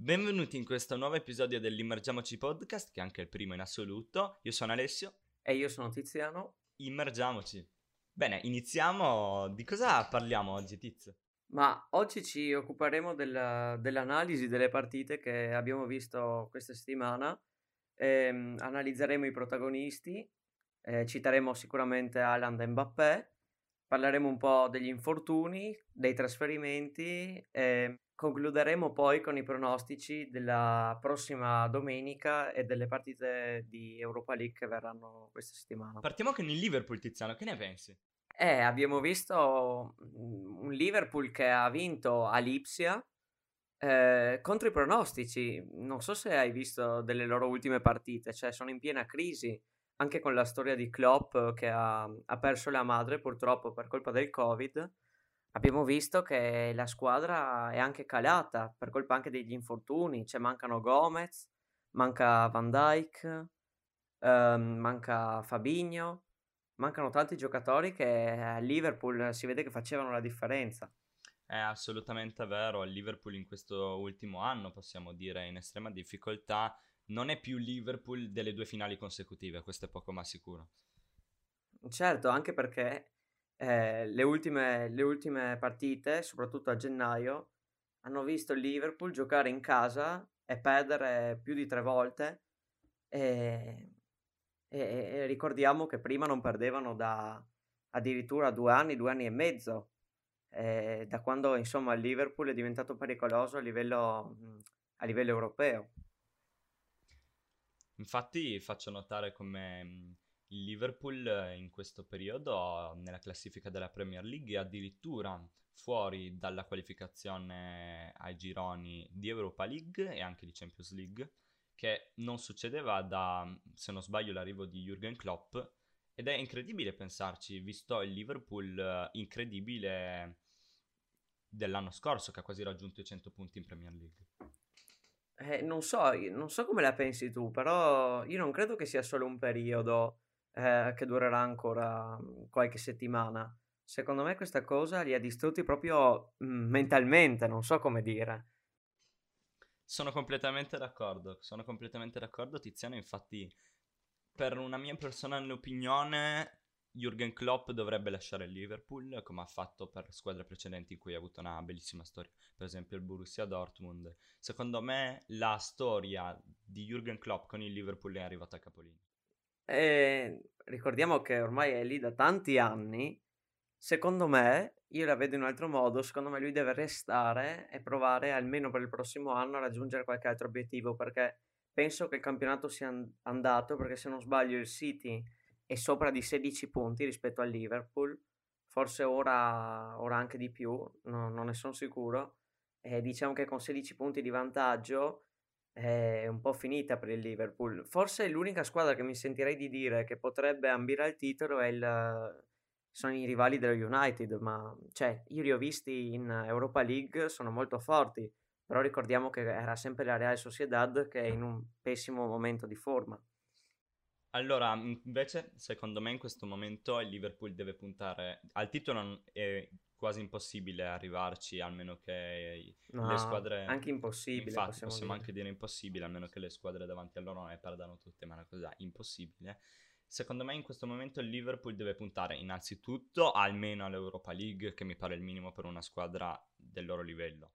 Benvenuti in questo nuovo episodio dell'Immergiamoci Podcast, che è anche il primo in assoluto. Io sono Alessio. E io sono Tiziano. Immergiamoci. Bene, iniziamo. Di cosa parliamo oggi, Tiz? Ma oggi ci occuperemo della, dell'analisi delle partite che abbiamo visto questa settimana. Ehm, analizzeremo i protagonisti, eh, citeremo sicuramente Haaland e Mbappé, parleremo un po' degli infortuni, dei trasferimenti e concluderemo poi con i pronostici della prossima domenica e delle partite di Europa League che verranno questa settimana. Partiamo con il Liverpool, Tiziano, che ne pensi? Eh, abbiamo visto un Liverpool che ha vinto a Lipsia eh, contro i pronostici. Non so se hai visto delle loro ultime partite, cioè sono in piena crisi anche con la storia di Klopp che ha, ha, perso la madre purtroppo per colpa del Covid, abbiamo visto che la squadra è anche calata per colpa anche degli infortuni, cioè mancano Gomez, manca Van Dyke, ehm, manca Fabinho, mancano tanti giocatori che a Liverpool si vede che facevano la differenza. È assolutamente vero, il Liverpool in questo ultimo anno possiamo dire in estrema difficoltà non è più Liverpool delle due finali consecutive, questo è poco ma sicuro. Certo, anche perché eh, le, ultime, le, ultime, partite, soprattutto a gennaio, hanno visto il Liverpool giocare in casa e perdere più di tre volte. E, e, e ricordiamo che prima non perdevano da addirittura due anni, due anni e mezzo. Eh, da quando insomma il Liverpool è diventato pericoloso a livello, a livello europeo. Infatti faccio notare come mhmm, il Liverpool in questo periodo nella classifica della Premier League è addirittura fuori dalla qualificazione ai gironi di Europa League e anche di Champions League, che non succedeva da, se non sbaglio, l'arrivo di Jürgen Klopp ed è incredibile pensarci, visto il Liverpool incredibile dell'anno scorso che ha quasi raggiunto i 100 punti in Premier League. Eh, non so, non so come la pensi tu, però io non credo che sia solo un periodo eh, che durerà ancora mhmm, qualche settimana. Secondo me questa cosa li ha distrutti proprio mh, mentalmente, non so come dire. Sono completamente d'accordo, sono completamente d'accordo Tiziano, infatti per una mia personale opinione Jürgen Klopp dovrebbe lasciare il Liverpool come ha fatto per squadre precedenti in cui ha avuto una bellissima storia, per esempio il Borussia Dortmund. Secondo me la storia di Jürgen Klopp con il Liverpool è arrivata a capolinea. E ricordiamo che ormai è lì da tanti anni. Secondo me, io la vedo in un altro modo, secondo me lui deve restare e provare almeno per il prossimo anno a raggiungere qualche altro obiettivo perché penso che il campionato sia andato perché se non sbaglio il City è sopra di 16 punti rispetto al Liverpool, forse ora, ora anche di più, no, non ne sono sicuro. E diciamo che con 16 punti di vantaggio è un po' finita per il Liverpool. Forse l'unica squadra che mi sentirei di dire che potrebbe ambire al titolo il, sono i rivali dello United, ma cioè, io li ho visti in Europa League, sono molto forti, però ricordiamo che era sempre la Real Sociedad che è in un pessimo momento di forma. Allora, invece, secondo me in questo momento il Liverpool deve puntare al titolo, è quasi impossibile arrivarci, almeno che no, le squadre... Anche impossibile. Infatti, possiamo, possiamo dire. anche dire impossibile, almeno che le squadre davanti a loro ne perdano tutte, ma è una cosa impossibile. Secondo me in questo momento il Liverpool deve puntare innanzitutto almeno all'Europa League, che mi pare il minimo per una squadra del loro livello.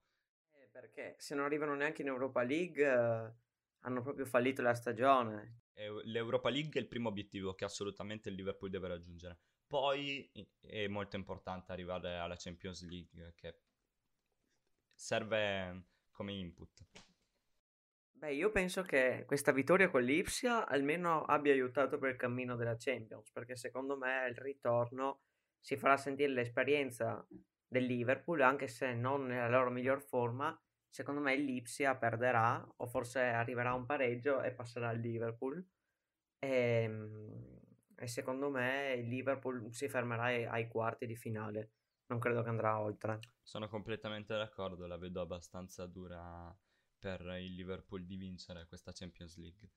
Eh, perché se non arrivano neanche in Europa League eh, hanno proprio fallito la stagione l'Europa League è il primo obiettivo che assolutamente il Liverpool deve raggiungere. Poi è molto importante arrivare alla Champions League che serve come input. Beh, io penso che questa vittoria con l'Ipsia almeno abbia aiutato per il cammino della Champions, perché secondo me il ritorno si farà sentire l'esperienza del Liverpool, anche se non nella loro miglior forma, secondo me Lipsia perderà o forse arriverà a un pareggio e passerà al Liverpool. E, ehm, e secondo me il Liverpool si fermerà ai, ai, quarti di finale. Non credo che andrà oltre. Sono completamente d'accordo, la vedo abbastanza dura per il Liverpool di vincere questa Champions League.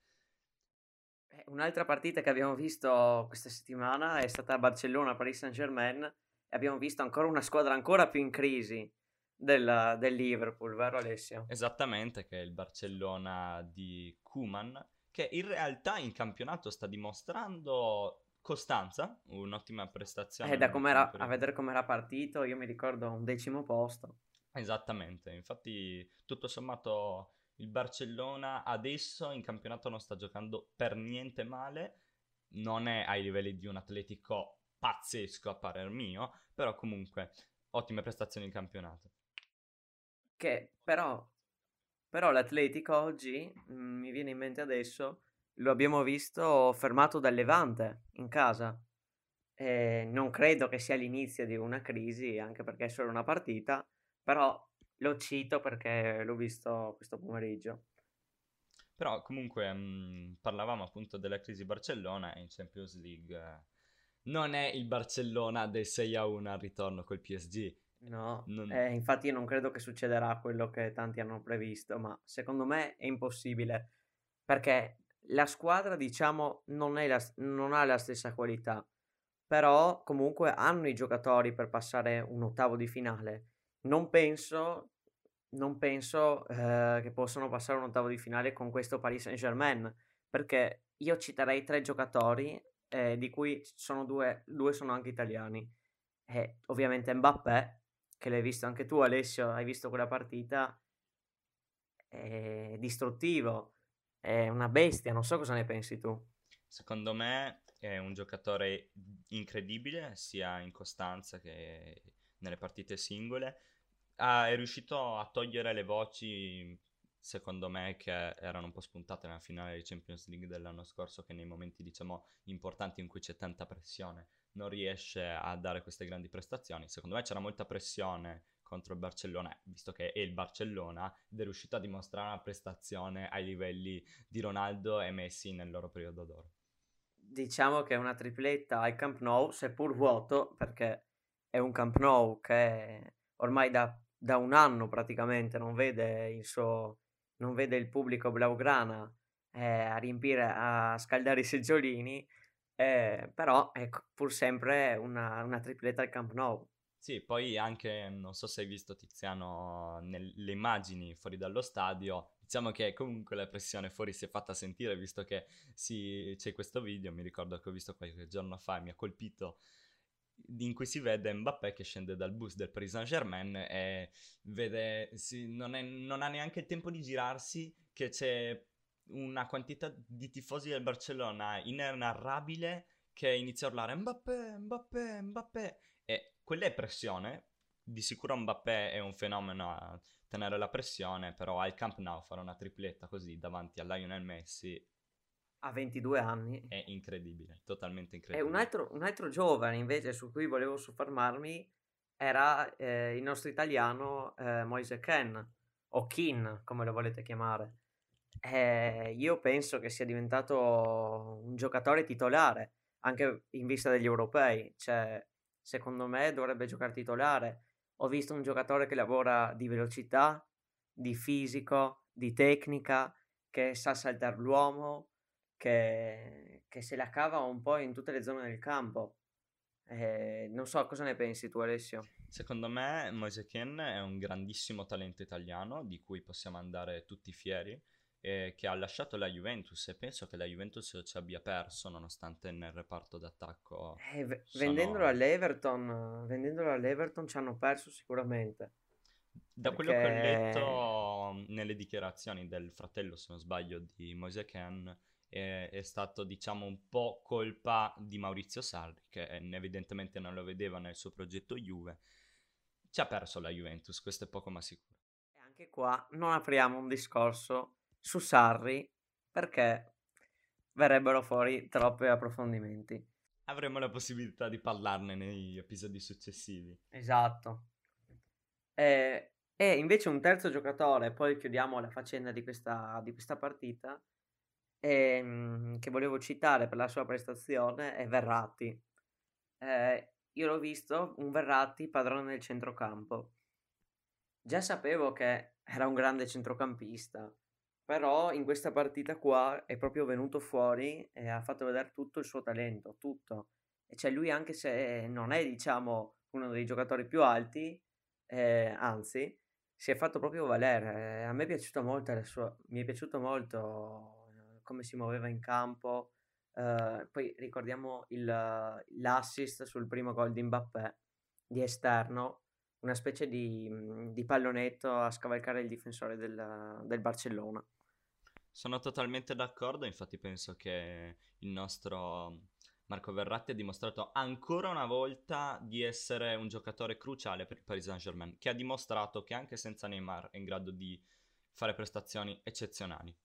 Eh, un'altra partita che abbiamo visto questa settimana è stata Barcellona-Paris Saint-Germain e abbiamo visto ancora una squadra ancora più in crisi del, del Liverpool, vero Alessio? Esattamente, che è il Barcellona di Kuman, che in realtà in campionato sta dimostrando costanza, un'ottima prestazione. Eh, da com'era, a vedere com'era partito, io mi ricordo un decimo posto. Esattamente, infatti tutto sommato il Barcellona adesso in campionato non sta giocando per niente male, non è ai livelli di un Atletico pazzesco a parer mio, però comunque ottime prestazioni in campionato. Che però, però l'Atletico oggi, mm, mi viene in mente adesso, lo abbiamo visto fermato dal Levante in casa. E non credo che sia l'inizio di una crisi, anche perché è solo una partita, però lo cito perché l'ho visto questo pomeriggio. Però comunque mh, mm, parlavamo appunto della crisi Barcellona e in Champions League eh, non è il Barcellona del 6 a 1 al ritorno col PSG. No, non... eh, infatti io non credo che succederà quello che tanti hanno previsto, ma secondo me è impossibile perché la squadra, diciamo, non, la, non ha la stessa qualità, però comunque hanno i giocatori per passare un ottavo di finale. Non penso, non penso eh, che possano passare un ottavo di finale con questo Paris Saint-Germain, perché io citerei tre giocatori, eh, di cui sono due, due sono anche italiani. Eh, ovviamente Mbappé, che l'hai visto anche tu Alessio, hai visto quella partita, è distruttivo, è una bestia, non so cosa ne pensi tu. Secondo me è un giocatore incredibile, sia in costanza che nelle partite singole. Ah, è riuscito a togliere le voci, secondo me, che erano un po' spuntate nella finale di Champions League dell'anno scorso, che nei momenti, diciamo, importanti in cui c'è tanta pressione non riesce a dare queste grandi prestazioni. Secondo me c'era molta pressione contro il Barcellona, visto che è il Barcellona, ed è riuscito a dimostrare una prestazione ai livelli di Ronaldo e Messi nel loro periodo d'oro. Diciamo che è una tripletta al Camp Nou, seppur vuoto, perché è un Camp Nou che ormai da, da un anno praticamente non vede il suo non vede il pubblico blaugrana eh, a riempire, a scaldare i seggiolini eh, però ecco, pur sempre una, una tripletta al Camp Nou. Sì, poi anche, non so se hai visto Tiziano nelle immagini fuori dallo stadio, diciamo che comunque la pressione fuori si è fatta sentire, visto che sì, c'è questo video, mi ricordo che ho visto qualche giorno fa e mi ha colpito, in cui si vede Mbappé che scende dal bus del Paris Saint Germain e vede, sì, non, è, non ha neanche il tempo di girarsi, che c'è una quantità di tifosi del Barcellona inenarrabile che inizia a urlare Mbappé, Mbappé, Mbappé e quella è pressione. Di sicuro Mbappé è un fenomeno a tenere la pressione, però al Camp Nou fare una tripletta così davanti a Lionel Messi a 22 anni è incredibile, totalmente incredibile. E un altro, un altro giovane invece su cui volevo soffermarmi era eh, il nostro italiano eh, Moise Ken o Kin, come lo volete chiamare eh, io penso che sia diventato un giocatore titolare, anche in vista degli europei. Cioè, secondo me dovrebbe giocare titolare. Ho visto un giocatore che lavora di velocità, di fisico, di tecnica, che sa saltare l'uomo, che, che se la cava un po' in tutte le zone del campo. Eh, non so cosa ne pensi tu, Alessio. Secondo me Moise Ken è un grandissimo talento italiano di cui possiamo andare tutti fieri eh, che ha lasciato la Juventus e penso che la Juventus ci abbia perso nonostante nel reparto d'attacco. Eh, v- sono... vendendolo, all'Everton, vendendolo all'Everton ci hanno perso sicuramente. Da perché... quello che ho letto nelle dichiarazioni del fratello, se non sbaglio, di Moise Ken, è, è, stato diciamo un po' colpa di Maurizio Sarri, che evidentemente non lo vedeva nel suo progetto Juve. Ci ha perso la Juventus, questo è poco ma sicuro. E anche qua non apriamo un discorso su Sarri perché verrebbero fuori troppi approfondimenti. Avremo la possibilità di parlarne negli episodi successivi. Esatto. E, e invece un terzo giocatore, poi chiudiamo la faccenda di questa, di questa partita, e, ehm, che volevo citare per la sua prestazione è Verratti. Eh, io l'ho visto, un Verratti padrone del centrocampo. Già sapevo che era un grande centrocampista, però in questa partita qua è proprio venuto fuori e ha fatto vedere tutto il suo talento, tutto. E cioè lui anche se non è, diciamo, uno dei giocatori più alti, eh, anzi, si è fatto proprio valere. A me è piaciuto molto, sua, mi è piaciuto molto eh, come si muoveva in campo. Eh, poi ricordiamo il, l'assist sul primo gol di Mbappé di esterno, una specie di, di pallonetto a scavalcare il difensore del, del Barcellona. Sono totalmente d'accordo, infatti penso che il nostro Marco Verratti ha dimostrato ancora una volta di essere un giocatore cruciale per il Paris Saint-Germain, che ha dimostrato che anche senza Neymar è in grado di fare prestazioni eccezionali.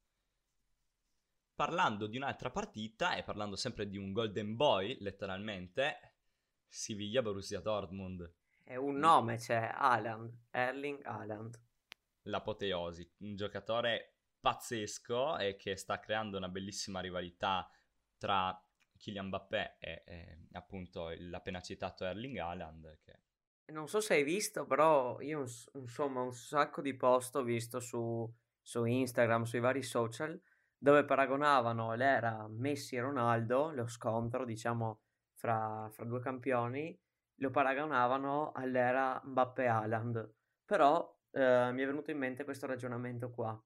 Parlando di un'altra partita e parlando sempre di un Golden Boy, letteralmente, Siviglia-Borussia Dortmund. È un nome, c'è Haaland, Erling Haaland. L'apoteosi, un giocatore pazzesco e che sta creando una bellissima rivalità tra Kylian Mbappé e, e appunto l'appena citato Erling Haaland che... Non so se hai visto, però io insomma un sacco di post ho visto su, su Instagram, sui vari social, dove paragonavano l'era Messi e Ronaldo, lo scontro diciamo fra, fra due campioni, lo paragonavano all'era Mbappé-Haaland. Però eh, mi è venuto in mente questo ragionamento qua.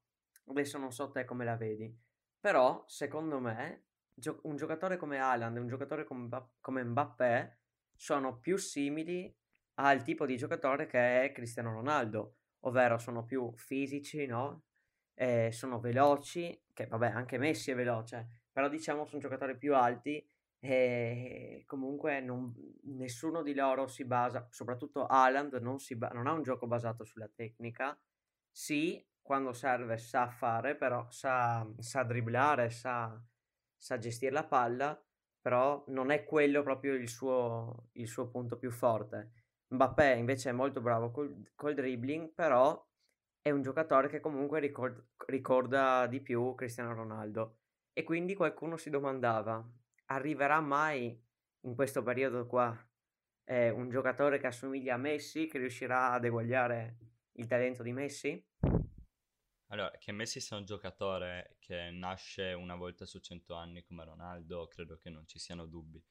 Adesso non so te come la vedi, però secondo me gio- un giocatore come Haaland e un giocatore come, ba- come Mbappé sono più simili al tipo di giocatore che è Cristiano Ronaldo, ovvero sono più fisici, no? Eh, sono veloci, che vabbè anche Messi è veloce, però diciamo sono giocatori più alti e comunque non, nessuno di loro si basa, soprattutto Haaland non, ba- non ha un gioco basato sulla tecnica, sì, quando serve sa fare, però sa, sa dribblare, sa sa gestire la palla, però non è quello proprio il suo, il suo punto più forte. Mbappé invece è molto bravo col, col dribbling, però è un giocatore che comunque ricorda, ricorda di più Cristiano Ronaldo. E quindi qualcuno si domandava, arriverà mai in questo periodo qua eh, un giocatore che assomiglia a Messi, che riuscirà ad eguagliare il talento di Messi? Allora, che Messi sia un giocatore che nasce una volta su cento anni come Ronaldo, credo che non ci siano dubbi.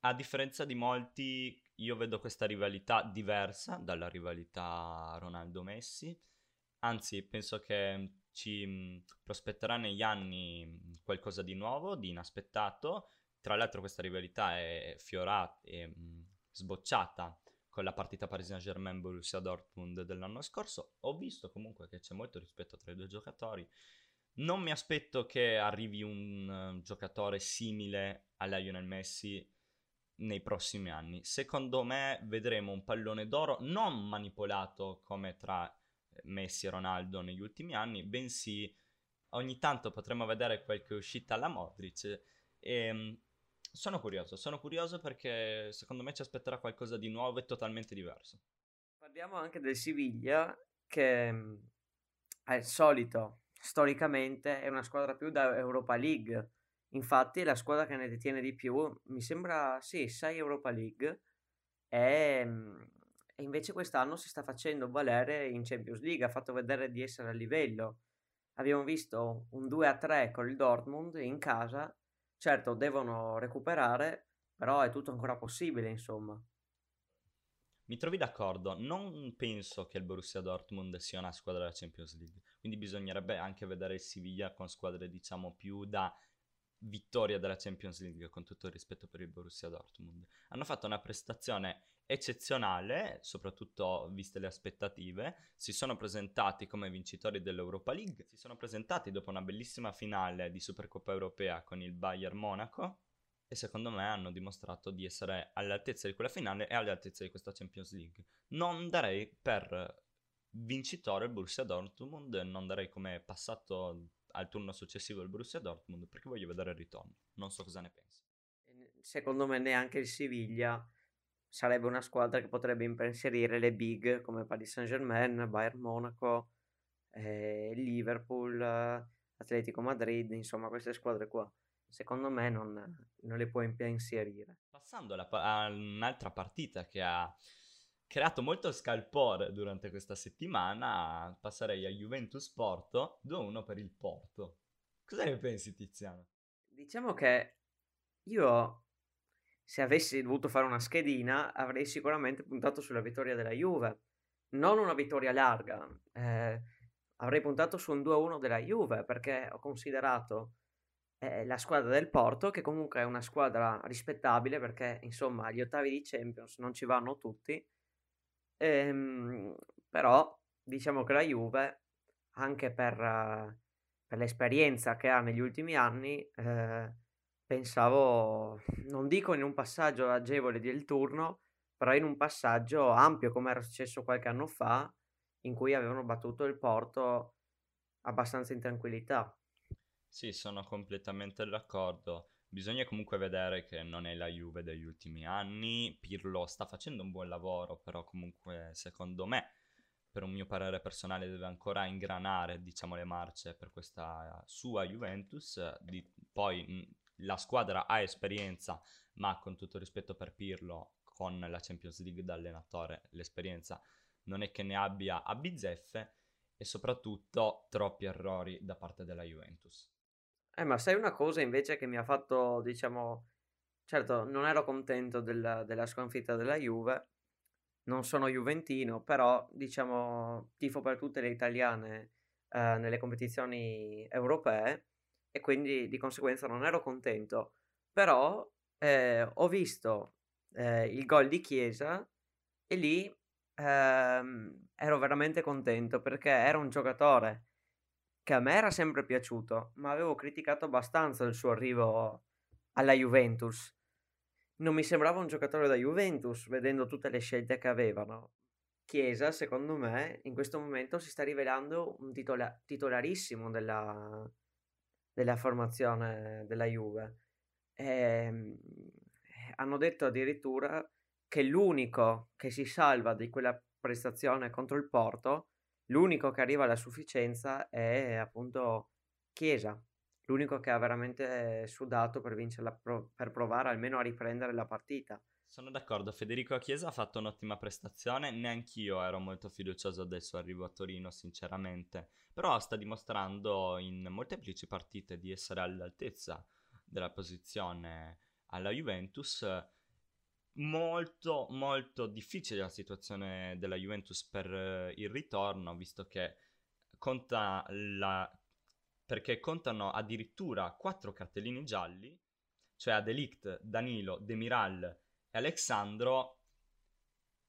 A differenza di molti, io vedo questa rivalità diversa dalla rivalità Ronaldo-Messi, anzi penso che ci prospetterà negli anni qualcosa di nuovo, di inaspettato. Tra l'altro questa rivalità è fiorata e sbocciata con la partita Paris Saint-Germain Borussia Dortmund dell'anno scorso. Ho visto comunque che c'è molto rispetto tra i due giocatori. Non mi aspetto che arrivi un uh, giocatore simile alla Lionel Messi nei prossimi anni. Secondo me vedremo un pallone d'oro non manipolato come tra eh, Messi e Ronaldo negli ultimi anni, bensì ogni tanto potremo vedere qualche uscita alla Modric e ehm, sono curioso, sono curioso perché secondo me ci aspetterà qualcosa di nuovo e totalmente diverso. Parliamo anche del Siviglia che mm, al solito, storicamente, è una squadra più da Europa League. Infatti la squadra che ne detiene di più, mi sembra, sì, 6 Europa League e, mm, e invece quest'anno si sta facendo valere in Champions League, ha fatto vedere di essere a livello. Abbiamo visto un 2-3 con il Dortmund in casa Certo, devono recuperare, però è tutto ancora possibile, insomma. Mi trovi d'accordo, non penso che il Borussia Dortmund sia una squadra della Champions League, quindi bisognerebbe anche vedere il Siviglia con squadre diciamo più da vittoria della Champions League, con tutto il rispetto per il Borussia Dortmund. Hanno fatto una prestazione eccezionale, soprattutto viste le aspettative. Si sono presentati come vincitori dell'Europa League, si sono presentati dopo una bellissima finale di Supercoppa Europea con il Bayern Monaco e secondo me hanno dimostrato di essere all'altezza di quella finale e all'altezza di questa Champions League. Non darei per vincitore il Borussia Dortmund, non darei come passato al turno successivo il Borussia Dortmund perché voglio vedere il ritorno. Non so cosa ne pensi. Secondo me neanche il Siviglia sarebbe una squadra che potrebbe impensierire le big come Paris Saint-Germain, Bayern Monaco, eh, Liverpool, Atletico Madrid, insomma queste squadre qua. Secondo me non, non le può impensierire. Passando alla, a un'altra partita che ha creato molto scalpore durante questa settimana, passerei a Juventus Porto 2-1 per il Porto. Cosa ne pensi Tiziano? Diciamo che io se avessi dovuto fare una schedina, avrei sicuramente puntato sulla vittoria della Juve. non una vittoria larga. Eh, avrei puntato su un 2-1 della Juve perché ho considerato eh, la squadra del Porto, che comunque è una squadra rispettabile perché insomma agli ottavi di Champions non ci vanno tutti. Ehm, però diciamo che la Juve, anche per, uh, per l'esperienza che ha negli ultimi anni, eh, pensavo, non dico in un passaggio agevole del turno, però in un passaggio ampio come era successo qualche anno fa, in cui avevano battuto il Porto abbastanza in tranquillità. Sì, sono completamente d'accordo. Bisogna comunque vedere che non è la Juve degli ultimi anni. Pirlo sta facendo un buon lavoro, però comunque secondo me, per un mio parere personale, deve ancora ingranare, diciamo, le marce per questa sua Juventus. Di, poi la squadra ha esperienza, ma con tutto rispetto per Pirlo, con la Champions League da allenatore, l'esperienza non è che ne abbia a bizzeffe e soprattutto troppi errori da parte della Juventus. Eh, ma sai una cosa invece che mi ha fatto, diciamo, certo, non ero contento della, della sconfitta della Juve, non sono juventino, però, diciamo, tifo per tutte le italiane eh, nelle competizioni europee e quindi di conseguenza non ero contento. Però eh, ho visto eh, il gol di Chiesa e lì ehm, ero veramente contento perché era un giocatore che a me era sempre piaciuto, ma avevo criticato abbastanza il suo arrivo alla Juventus. Non mi sembrava un giocatore da Juventus, vedendo tutte le scelte che avevano. Chiesa, secondo me, in questo momento si sta rivelando un titola- titolarissimo della, della formazione della Juve. E, ehm, hanno detto addirittura che l'unico che si salva di quella prestazione contro il Porto L'unico che arriva alla sufficienza è appunto Chiesa, l'unico che ha veramente sudato per vincerla, per provare almeno a riprendere la partita. Sono d'accordo, Federico Chiesa ha fatto un'ottima prestazione, neanch'io ero molto fiducioso del suo arrivo a Torino, sinceramente, però sta dimostrando in molteplici partite di essere all'altezza della posizione alla Juventus. Molto molto difficile la situazione della Juventus per uh, il ritorno, visto che conta la... perché contano addirittura quattro cartellini gialli, cioè Adelict, Danilo, Demiral e Alexandro.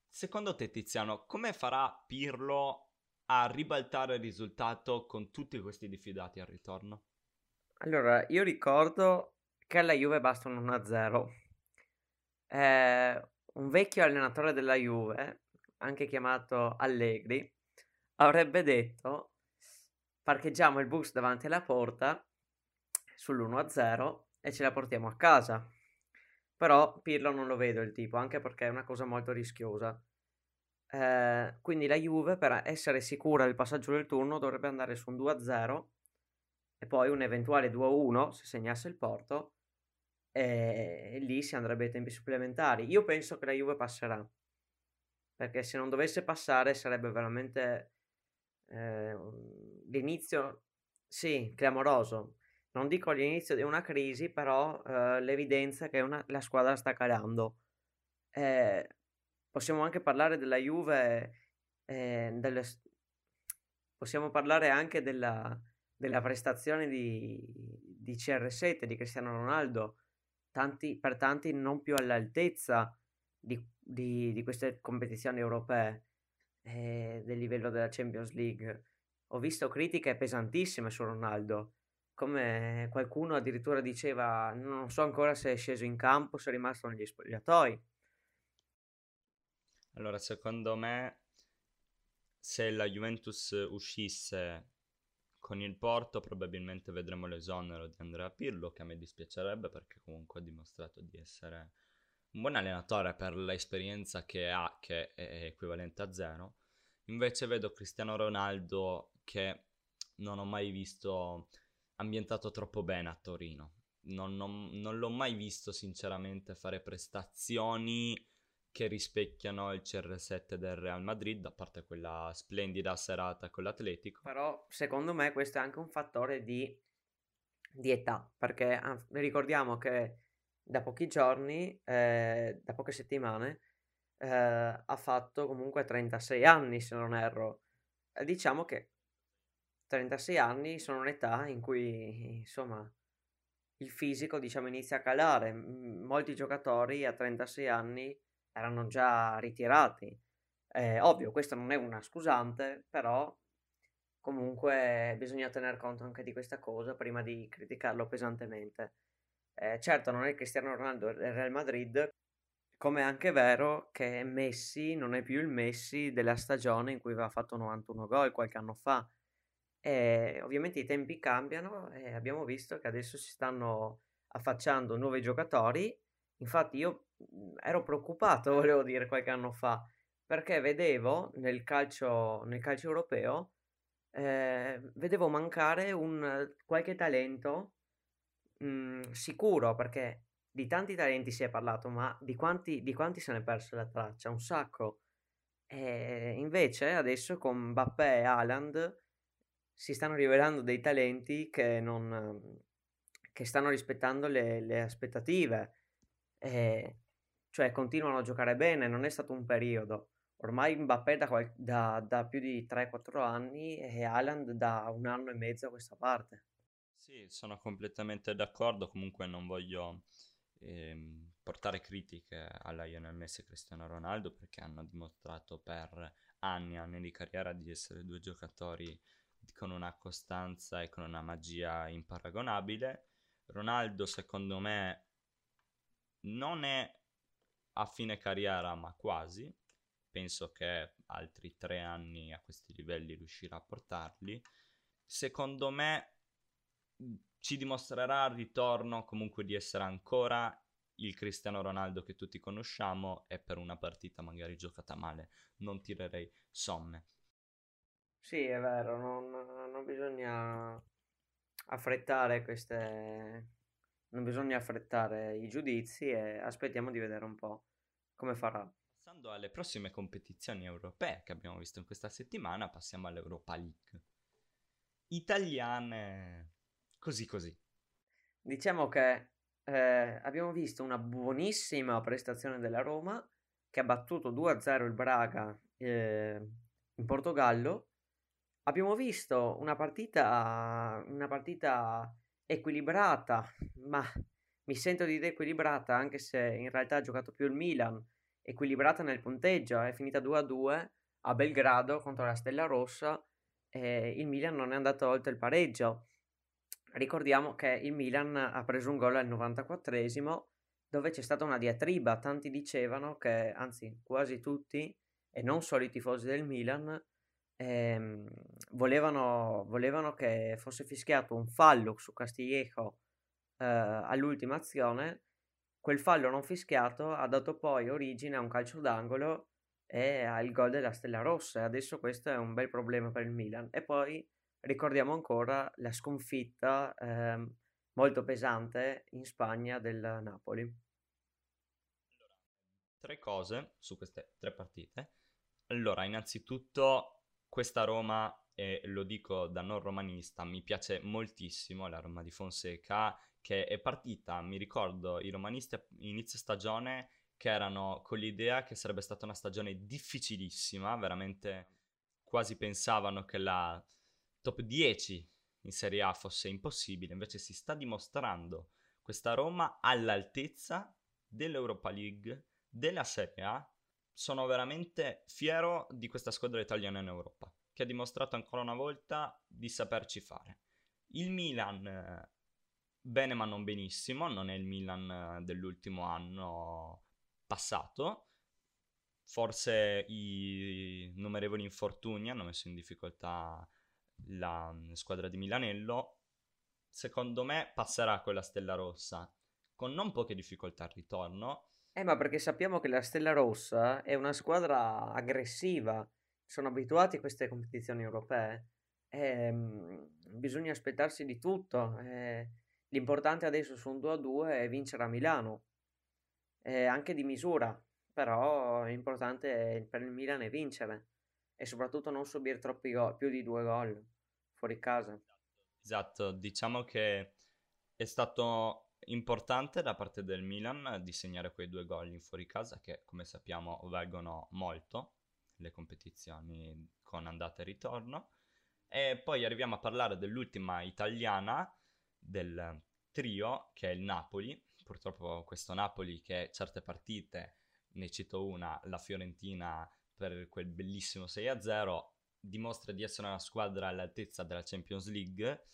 Secondo te Tiziano, come farà Pirlo a ribaltare il risultato con tutti questi diffidati al ritorno? Allora, io ricordo che alla Juve basta un 1-0 eh, un vecchio allenatore della Juve, anche chiamato Allegri, avrebbe detto parcheggiamo il bus davanti alla porta sull'1-0 e ce la portiamo a casa. Però Pirlo non lo vedo il tipo, anche perché è una cosa molto rischiosa. Eh, quindi la Juve, per essere sicura del passaggio del turno, dovrebbe andare su un 2-0 e poi un eventuale 2-1 se segnasse il Porto e lì si andrebbe ai tempi supplementari. Io penso che la Juve passerà, perché se non dovesse passare sarebbe veramente eh, l'inizio, sì, clamoroso. Non dico l'inizio di una crisi, però eh, l'evidenza che una, la squadra sta calando. Eh, possiamo anche parlare della Juve, eh, delle, possiamo parlare anche della, della prestazione di, di CR7, di Cristiano Ronaldo, tanti, per tanti non più all'altezza di, di, di queste competizioni europee eh, del livello della Champions League. Ho visto critiche pesantissime su Ronaldo, come qualcuno addirittura diceva non so ancora se è sceso in campo, se è rimasto negli spogliatoi. Allora, secondo me, se la Juventus uscisse con il Porto probabilmente vedremo l'esonero di Andrea Pirlo, che a me dispiacerebbe perché comunque ha dimostrato di essere un buon allenatore per l'esperienza che ha, che è equivalente a zero. Invece vedo Cristiano Ronaldo che non ho mai visto ambientato troppo bene a Torino. Non, non, non l'ho mai visto sinceramente fare prestazioni che rispecchiano il CR7 del Real Madrid, a parte quella splendida serata con l'Atletico. Però secondo me questo è anche un fattore di, di età, perché ricordiamo che da pochi giorni, eh, da poche settimane, eh, ha fatto comunque 36 anni, se non erro. Diciamo che 36 anni sono un'età in cui, insomma, il fisico, diciamo, inizia a calare. molti giocatori a 36 anni erano già ritirati. Eh, ovvio, questo non è una scusante, però comunque bisogna tener conto anche di questa cosa prima di criticarlo pesantemente. Eh, certo, non è Cristiano Ronaldo del Real Madrid, come è anche vero che Messi non è più il Messi della stagione in cui aveva fatto 91 gol qualche anno fa. E ovviamente i tempi cambiano e abbiamo visto che adesso si stanno affacciando nuovi giocatori. Infatti io mhmm, ero preoccupato, volevo dire, qualche anno fa, perché vedevo nel calcio, nel calcio europeo, eh, vedevo mancare un qualche talento mh, mhmm, sicuro, perché di tanti talenti si è parlato, ma di quanti, di quanti se ne è persa la traccia? Un sacco. E invece adesso con Mbappé e Haaland si stanno rivelando dei talenti che non che stanno rispettando le, le aspettative. E, cioè continuano a giocare bene, non è stato un periodo. Ormai Mbappé da, qual- da, da più di 3-4 anni e Haaland da un anno e mezzo a questa parte. Sì, sono completamente d'accordo, comunque non voglio ehm, portare critiche alla Lionel Messi e Cristiano Ronaldo perché hanno dimostrato per anni e anni di carriera di essere due giocatori con una costanza e con una magia imparagonabile. Ronaldo, secondo me, non è a fine carriera, ma quasi. Penso che altri tre anni a questi livelli riuscirà a portarli. Secondo me ci dimostrerà al ritorno comunque di essere ancora il Cristiano Ronaldo che tutti conosciamo e per una partita magari giocata male non tirerei somme. Sì, è vero, non, non bisogna affrettare queste... non bisogna affrettare i giudizi e aspettiamo di vedere un po' come farà. Passando alle prossime competizioni europee che abbiamo visto in questa settimana, passiamo all'Europa League. Italiane così così. Diciamo che eh, abbiamo visto una buonissima prestazione della Roma che ha battuto 2-0 il Braga eh, in Portogallo Abbiamo visto una partita una partita equilibrata, ma mi sento di dire equilibrata anche se in realtà ha giocato più il Milan, equilibrata nel punteggio, è finita 2-2 a Belgrado contro la Stella Rossa e il Milan non è andato oltre il pareggio. Ricordiamo che il Milan ha preso un gol al 94esimo dove c'è stata una diatriba, tanti dicevano che, anzi quasi tutti, e non solo i tifosi del Milan, ehm, volevano, volevano che fosse fischiato un fallo su Castillejo eh, all'ultima azione. Quel fallo non fischiato ha dato poi origine a un calcio d'angolo e al gol della Stella Rossa. Adesso questo è un bel problema per il Milan. E poi ricordiamo ancora la sconfitta eh, molto pesante in Spagna del Napoli. Tre cose su queste tre partite. Allora, innanzitutto questa Roma, e lo dico da non romanista, mi piace moltissimo la Roma di Fonseca, che è partita, mi ricordo, i romanisti inizio stagione che erano con l'idea che sarebbe stata una stagione difficilissima, veramente quasi pensavano che la top 10 in Serie A fosse impossibile, invece si sta dimostrando questa Roma all'altezza dell'Europa League, della Serie A sono veramente fiero di questa squadra italiana in Europa, che ha dimostrato ancora una volta di saperci fare. Il Milan, bene ma non benissimo, non è il Milan dell'ultimo anno passato. Forse i numerevoli infortuni hanno messo in difficoltà la squadra di Milanello. Secondo me passerà con la Stella Rossa con non poche difficoltà al ritorno eh, ma perché sappiamo che la Stella Rossa è una squadra aggressiva, sono abituati a queste competizioni europee. E, mh, bisogna aspettarsi di tutto. E, l'importante adesso su un 2-2 è vincere a Milano, e anche di misura, però l'importante per il Milan è vincere e soprattutto non subire troppi gol, più di due gol fuori casa. Esatto, diciamo che è stato importante da parte del Milan di segnare quei due gol in fuori casa che come sappiamo valgono molto le competizioni con andata e ritorno. E poi arriviamo a parlare dell'ultima italiana del trio che è il Napoli. Purtroppo questo Napoli che certe partite, ne cito una, la Fiorentina per quel bellissimo 6-0, dimostra di essere una squadra all'altezza della Champions League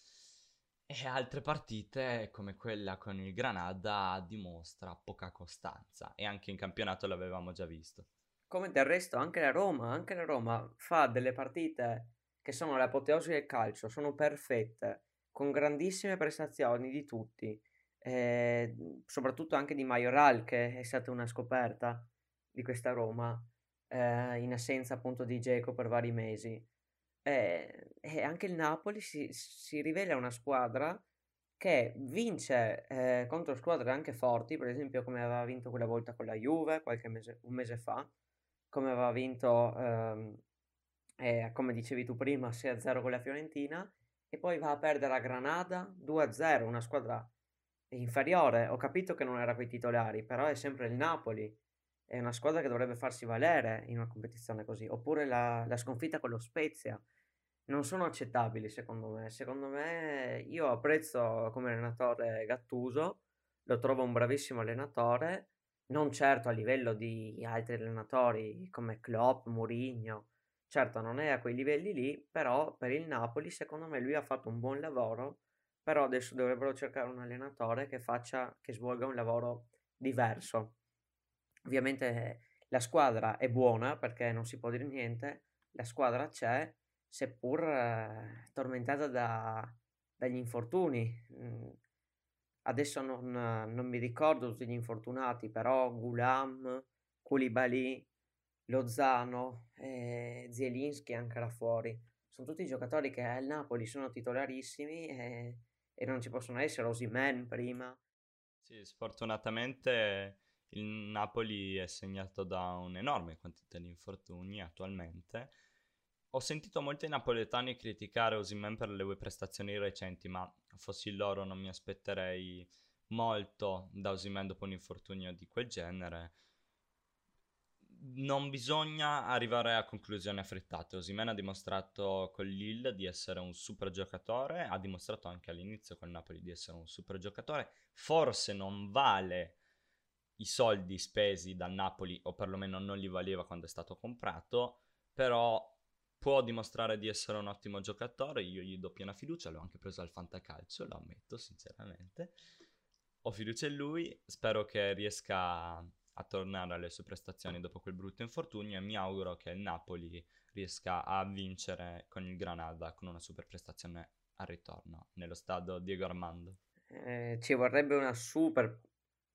e altre partite come quella con il Granada dimostra poca costanza e anche in campionato l'avevamo già visto. Come del resto anche la Roma, anche la Roma fa delle partite che sono l'apoteosi del calcio, sono perfette, con grandissime prestazioni di tutti, eh, soprattutto anche di Majoral che è stata una scoperta di questa Roma, eh, in assenza appunto di Geco per vari mesi. Eh, e anche il Napoli si, si rivela una squadra che vince eh, contro squadre anche forti, per esempio come aveva vinto quella volta con la Juve qualche mese, un mese fa, come aveva vinto, ehm, eh, come dicevi tu prima, 6-0 con la Fiorentina, e poi va a perdere a Granada 2-0, una squadra inferiore. Ho capito che non era quei titolari, però è sempre il Napoli, è una squadra che dovrebbe farsi valere in una competizione così. Oppure la, la sconfitta con lo Spezia. Non sono accettabili secondo me. Secondo me io apprezzo come allenatore Gattuso, lo trovo un bravissimo allenatore, non certo a livello di altri allenatori come Klopp, Mourinho. Certo non è a quei livelli lì, però per il Napoli secondo me lui ha fatto un buon lavoro, però adesso dovrebbero cercare un allenatore che faccia, che svolga un lavoro diverso Ovviamente la squadra è buona perché non si può dire niente, la squadra c'è, seppur eh, tormentata da, dagli infortuni. Mm, adesso non, non, mi ricordo tutti gli infortunati, però Gulam, Koulibaly, Lozano, eh, Zielinski anche là fuori. Sono tutti giocatori che al Napoli sono titolarissimi e, e non ci possono essere Osimen prima. Sì, sfortunatamente il Napoli è segnato da un'enorme quantità di infortuni attualmente. Ho sentito molti napoletani criticare Osimen per le due prestazioni recenti, ma fossi loro non mi aspetterei molto da Osimen dopo un infortunio di quel genere. Non bisogna arrivare a conclusioni affrettate. Osimen ha dimostrato con Lille di essere un super giocatore, ha dimostrato anche all'inizio con Napoli di essere un super giocatore. Forse non vale i soldi spesi dal Napoli, o perlomeno non li valeva quando è stato comprato, però può dimostrare di essere un ottimo giocatore, io gli do piena fiducia, l'ho anche preso al fantacalcio, lo ammetto sinceramente. Ho fiducia in lui, spero che riesca a tornare alle sue prestazioni dopo quel brutto infortunio e mi auguro che il Napoli riesca a vincere con il Granada con una super prestazione al ritorno nello stadio Diego Armando. Eh, ci vorrebbe una super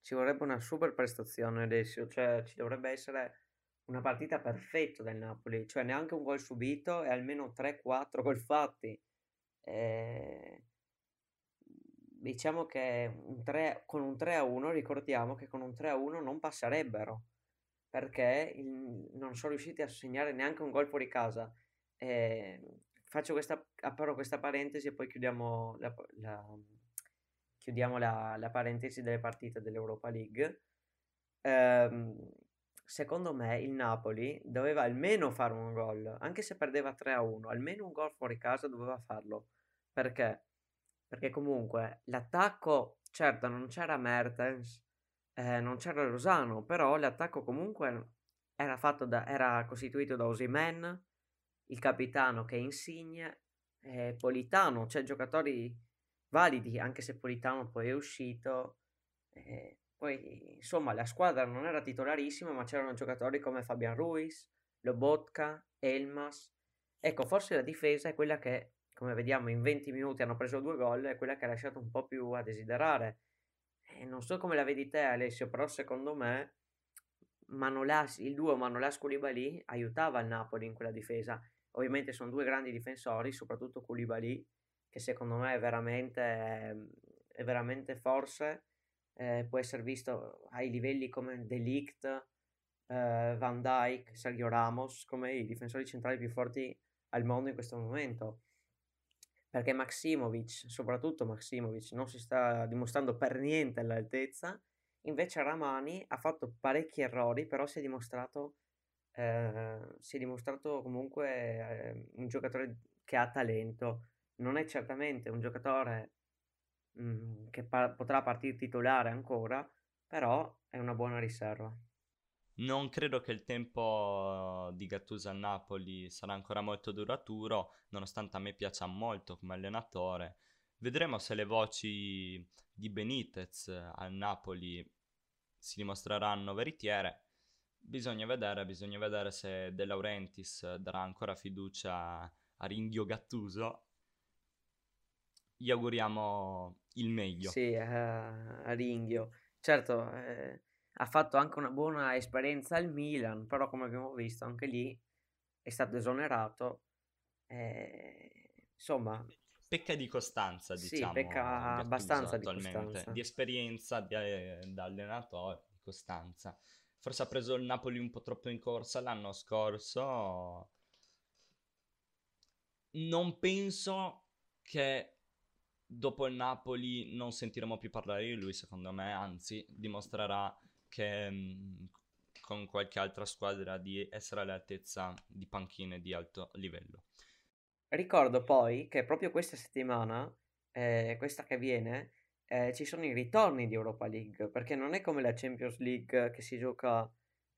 ci vorrebbe una super prestazione adesso, cioè ci dovrebbe essere una partita perfetta del Napoli, cioè neanche un gol subito e almeno 3-4 gol fatti. E... Diciamo che un 3, con un 3-1 ricordiamo che con un 3-1 non passerebbero perché il, non sono riusciti a segnare neanche un gol fuori casa. E faccio questa, apro questa parentesi e poi chiudiamo la, la chiudiamo la, la parentesi delle partite dell'Europa League, ehm, secondo me il Napoli doveva almeno fare un gol, anche se perdeva 3-1, almeno un gol fuori casa doveva farlo. Perché? Perché comunque l'attacco, certo non c'era Mertens, eh, non c'era Rosano, però l'attacco comunque era, da, era costituito da Osimen, il capitano che è Insigne, eh, Politano, cioè giocatori validi, anche se Politano poi è uscito. Eh, poi, insomma, la squadra non era titolarissima, ma c'erano giocatori come Fabian Ruiz, Lobotka, Elmas. Ecco, forse la difesa è quella che, come vediamo, in 20 minuti hanno preso due gol, è quella che ha lasciato un po' più a desiderare. E non so come la vedi te, Alessio, però secondo me Manolas, il duo Manolas-Koulibaly aiutava il Napoli in quella difesa. Ovviamente sono due grandi difensori, soprattutto Koulibaly, che secondo me è veramente, è veramente forse eh, può essere visto ai livelli come Delict, eh, Van Dyke, Sergio Ramos, come i difensori centrali più forti al mondo in questo momento. perché Maximovic, soprattutto Maximovic, non si sta dimostrando per niente all'altezza, invece Ramani ha fatto parecchi errori, però si è dimostrato, eh, si è dimostrato comunque eh, un giocatore che ha talento, non è certamente un giocatore mh, mm, che pa- potrà partire titolare ancora, però è una buona riserva. Non credo che il tempo di Gattuso a Napoli sarà ancora molto duraturo, nonostante a me piaccia molto come allenatore. Vedremo se le voci di Benitez al Napoli si dimostreranno veritiere. Bisogna vedere, bisogna vedere se De Laurentiis darà ancora fiducia a Ringhio Gattuso. Gli auguriamo il meglio. Sì, a, a Ringhio. Certo, eh, ha fatto anche una buona esperienza al Milan, però come abbiamo visto anche lì è stato esonerato. Eh, insomma... Pecca di costanza, diciamo. Sì, pecca abbastanza di costanza. Di esperienza di, eh, da allenatore, di costanza. Forse ha preso il Napoli un po' troppo in corsa l'anno scorso. Non penso che dopo il Napoli non sentiremo più parlare di lui, secondo me, anzi dimostrerà che mh, mm, con qualche altra squadra di essere all'altezza di panchine di alto livello. Ricordo poi che proprio questa settimana, eh, questa che viene, eh, ci sono i ritorni di Europa League, perché non è come la Champions League che si gioca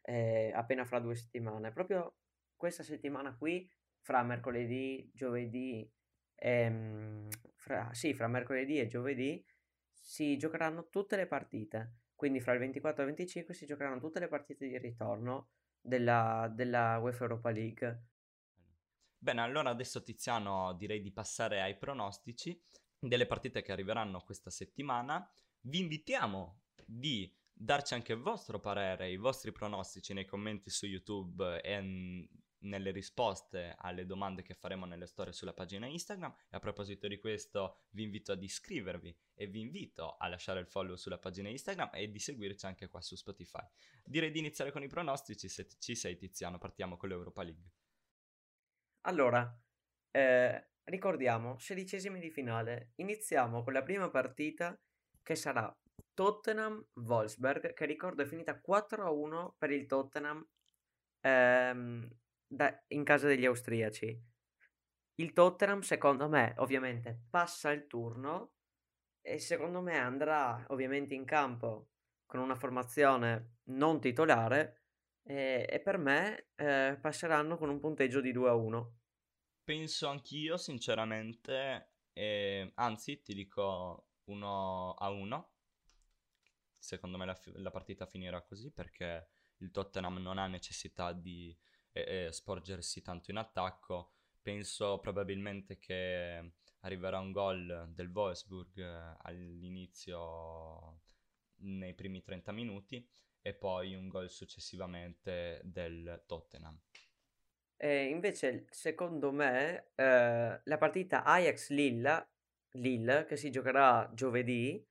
eh, appena fra due settimane, proprio questa settimana qui, fra mercoledì, giovedì ehm, fra, sì, fra mercoledì e giovedì si giocheranno tutte le partite. Quindi fra il 24 e il 25 si giocheranno tutte le partite di ritorno della, della UEFA Europa League. Bene, allora adesso Tiziano direi di passare ai pronostici delle partite che arriveranno questa settimana. Vi invitiamo di darci anche il vostro parere, i vostri pronostici nei commenti su YouTube e nelle risposte alle domande che faremo nelle storie sulla pagina Instagram e a proposito di questo vi invito ad iscrivervi e vi invito a lasciare il follow sulla pagina Instagram e di seguirci anche qua su Spotify. Direi di iniziare con i pronostici, se ci sei Tiziano, partiamo con l'Europa League. Allora, eh, ricordiamo, sedicesimi di finale, iniziamo con la prima partita che sarà Tottenham-Wolfsberg, che ricordo è finita 4-1 per il Tottenham ehm, da, in casa degli austriaci. Il Tottenham, secondo me, ovviamente passa il turno e secondo me andrà ovviamente in campo con una formazione non titolare e, e per me eh, passeranno con un punteggio di 2 a 1. Penso anch'io, sinceramente, eh, anzi ti dico 1 a 1. Secondo me la, la partita finirà così perché il Tottenham non ha necessità di e, e sporgersi tanto in attacco. Penso probabilmente che arriverà un gol del Wolfsburg eh, all'inizio nei primi 30 minuti e poi un gol successivamente del Tottenham. E invece, secondo me, eh, la partita Ajax-Lille, Lille, che si giocherà giovedì,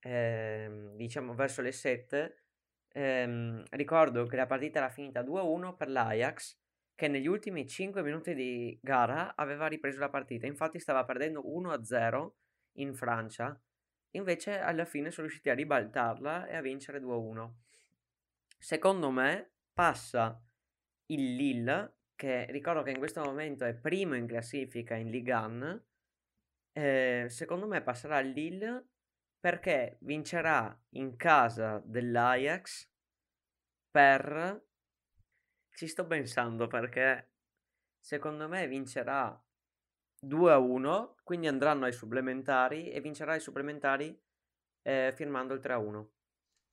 eh, diciamo verso le 7, Ehm, ricordo che la partita era finita 2-1 per l'Ajax, che negli ultimi 5 minuti di gara aveva ripreso la partita. Infatti stava perdendo 1-0 in Francia, invece alla fine sono riusciti a ribaltarla e a vincere 2-1. Secondo me passa il Lille, che ricordo che in questo momento è primo in classifica in Ligue 1. Eh, secondo me passerà il Lille perché vincerà in casa dell'Ajax per... Ci sto pensando perché secondo me vincerà 2 a 1, quindi andranno ai supplementari e vincerà ai supplementari eh, firmando il 3 a 1.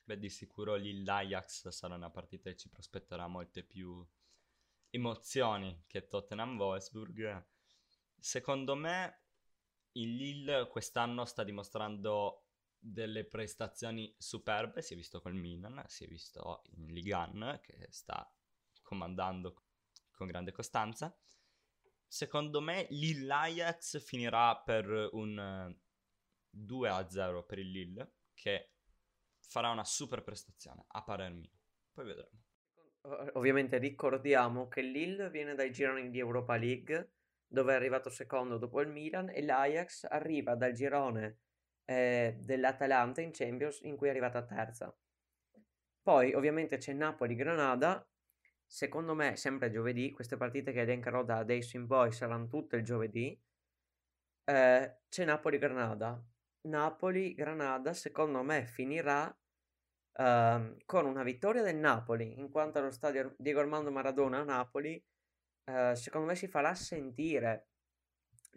Beh, di sicuro lì l'Ajax sarà una partita che ci prospetterà molte più emozioni che Tottenham-Wolfsburg. Secondo me il Lille quest'anno sta dimostrando delle prestazioni superbe, si è visto col Milan, si è visto in Ligan che sta comandando con grande costanza. Secondo me l'Ajax finirà per un 2 a 0 per il Lille che farà una super prestazione a parer mio. Poi vedremo. Ovviamente ricordiamo che Lille viene dai gironi di Europa League dove è arrivato secondo dopo il Milan, e l'Ajax arriva dal girone eh, dell'Atalanta in Champions in cui è arrivata terza. Poi ovviamente c'è Napoli-Granada, secondo me sempre giovedì, queste partite che elencherò da adesso in poi saranno tutte il giovedì, eh, c'è Napoli-Granada. Napoli-Granada secondo me finirà uh, con una vittoria del Napoli, in quanto allo stadio Diego Armando Maradona a Napoli, uh, secondo me si farà sentire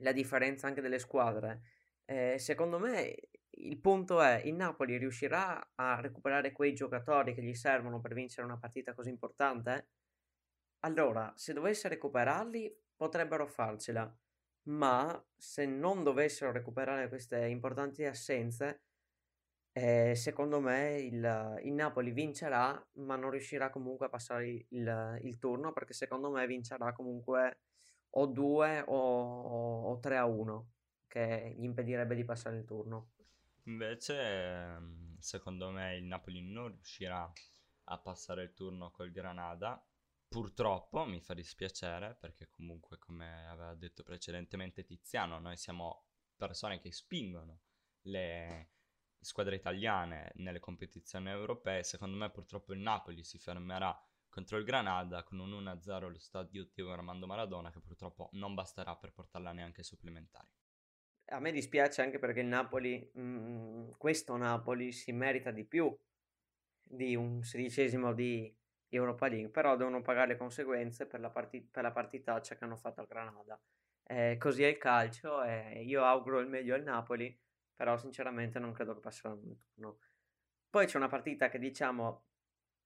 la differenza anche delle squadre. Eh, secondo me il punto è, il Napoli riuscirà a recuperare quei giocatori che gli servono per vincere una partita così importante? Allora, se dovesse recuperarli, potrebbero farcela, ma se non dovessero recuperare queste importanti assenze, eh, secondo me il, il Napoli vincerà, ma non riuscirà comunque a passare il, il turno, perché secondo me vincerà comunque o 2 o, o 3 a 1, che gli impedirebbe di passare il turno. Invece, ehm, secondo me, il Napoli non riuscirà a passare il turno col Granada. Purtroppo mi fa dispiacere perché comunque, come aveva detto precedentemente Tiziano, noi siamo persone che spingono le squadre italiane nelle competizioni europee. Secondo me, purtroppo, il Napoli si fermerà contro il Granada con un 1-0 allo stadio Diego Armando Maradona, che purtroppo non basterà per portarla neanche ai supplementari a me dispiace anche perché il Napoli, mh, mm, questo Napoli si merita di più di un sedicesimo di Europa League, però devono pagare le conseguenze per la, parti- per la partitaccia che hanno fatto al Granada. Eh, così è il calcio e io auguro il meglio al Napoli, però sinceramente non credo che passeranno turno. Poi c'è una partita che diciamo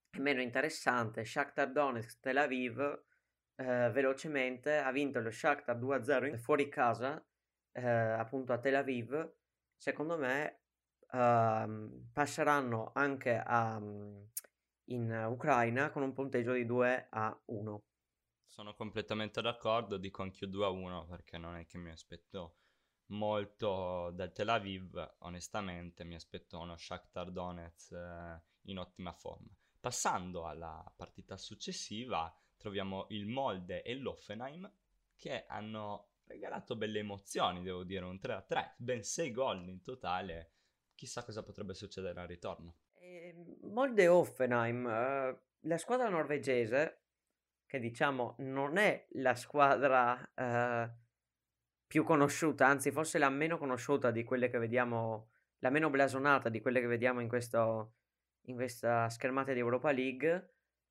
è meno interessante, Shakhtar Donetsk Tel Aviv, eh, velocemente ha vinto lo Shakhtar 2-0 fuori casa eh, appunto a Tel Aviv, secondo me uh, passeranno anche a, in Ucraina con un punteggio di 2 a 1. Sono completamente d'accordo, dico anche io 2 a 1 perché non è che mi aspetto molto dal Tel Aviv, onestamente mi aspetto uno Shakhtar Donetsk eh, in ottima forma. Passando alla partita successiva, troviamo il Molde e l'Offenheim che hanno regalato belle emozioni, devo dire, un 3 a 3, ben 6 gol in totale. Chissà cosa potrebbe succedere al ritorno. Eh, Molde Offenheim, uh, la squadra norvegese, che diciamo non è la squadra uh, più conosciuta, anzi forse la meno conosciuta di quelle che vediamo, la meno blasonata di quelle che vediamo in, questo, in questa schermata di Europa League.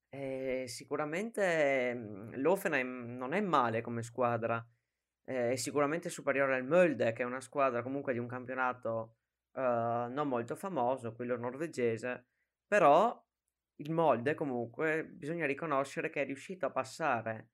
Eh, sicuramente mm, l'Offenheim non è male come squadra è sicuramente superiore al Molde, che è una squadra comunque di un campionato eh, non molto famoso, quello norvegese, però il Molde comunque bisogna riconoscere che è riuscito a passare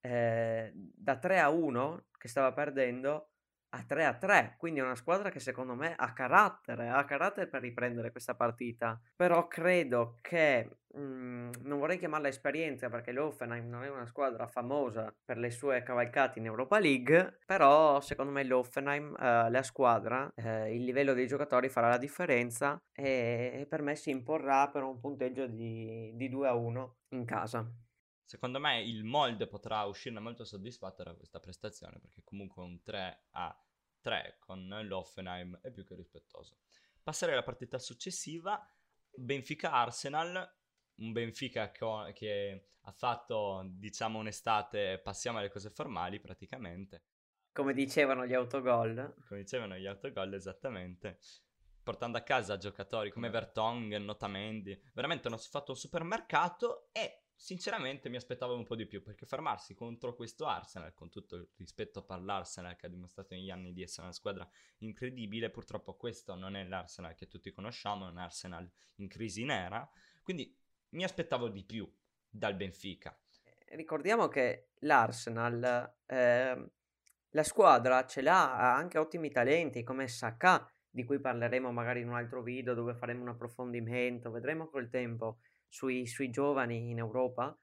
eh, da 3 a 1 che stava perdendo a 3 a 3, quindi è una squadra che secondo me ha carattere, ha carattere per riprendere questa partita, però credo che, mh, mhmm, non vorrei chiamarla esperienza perché l'Offenheim non è una squadra famosa per le sue cavalcate in Europa League, però secondo me l'Offenheim, eh, la squadra, eh, il livello dei giocatori farà la differenza e, e per me si imporrà per un punteggio di, di 2 a 1 in casa. Secondo me il Molde potrà uscirne molto soddisfatto da questa prestazione perché comunque un 3 a 3 con l'Offenheim è più che rispettoso. Passerei alla partita successiva, Benfica-Arsenal, un Benfica che ha fatto diciamo un'estate, passiamo alle cose formali praticamente. Come dicevano gli autogol. Come dicevano gli autogol esattamente portando a casa giocatori come Vertonghen, Notamendi, veramente hanno fatto un supermercato e sinceramente mi aspettavo un po' di più perché fermarsi contro questo Arsenal, con tutto il rispetto per l'Arsenal che ha dimostrato negli anni di essere una squadra incredibile, purtroppo questo non è l'Arsenal che tutti conosciamo, è un Arsenal in crisi nera, quindi mi aspettavo di più dal Benfica. Eh, ricordiamo che l'Arsenal, eh, la squadra ce l'ha, ha anche ottimi talenti come Saka, di cui parleremo magari in un altro video dove faremo un approfondimento, vedremo col tempo sui, sui giovani in Europa.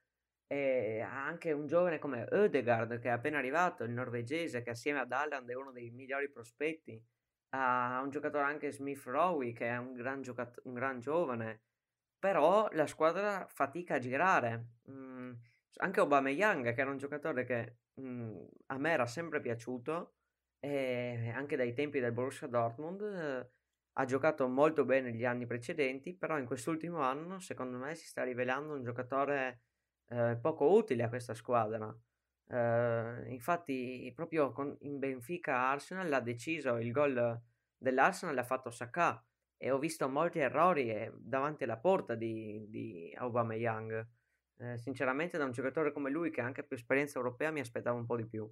E anche un giovane come Ödegaard che è appena arrivato, il norvegese che assieme ad Alland è uno dei migliori prospetti. Ha un giocatore anche Smith Rowe che è un gran, giocat- un gran giovane. Però la squadra fatica a girare. Mm, anche Aubameyang, che era un giocatore che mh, a me era sempre piaciuto, anche dai tempi del Borussia Dortmund, ha giocato molto bene gli anni precedenti, però in quest'ultimo anno, secondo me, si sta rivelando un giocatore eh, poco utile a questa squadra. Eh, infatti, proprio con, in Benfica Arsenal ha deciso il gol dell'Arsenal l'ha fatto Saka e ho visto molti errori eh, davanti alla porta di, di Aubameyang. Eh, sinceramente, da un giocatore come lui, che ha anche più esperienza europea, mi aspettavo un po' di più.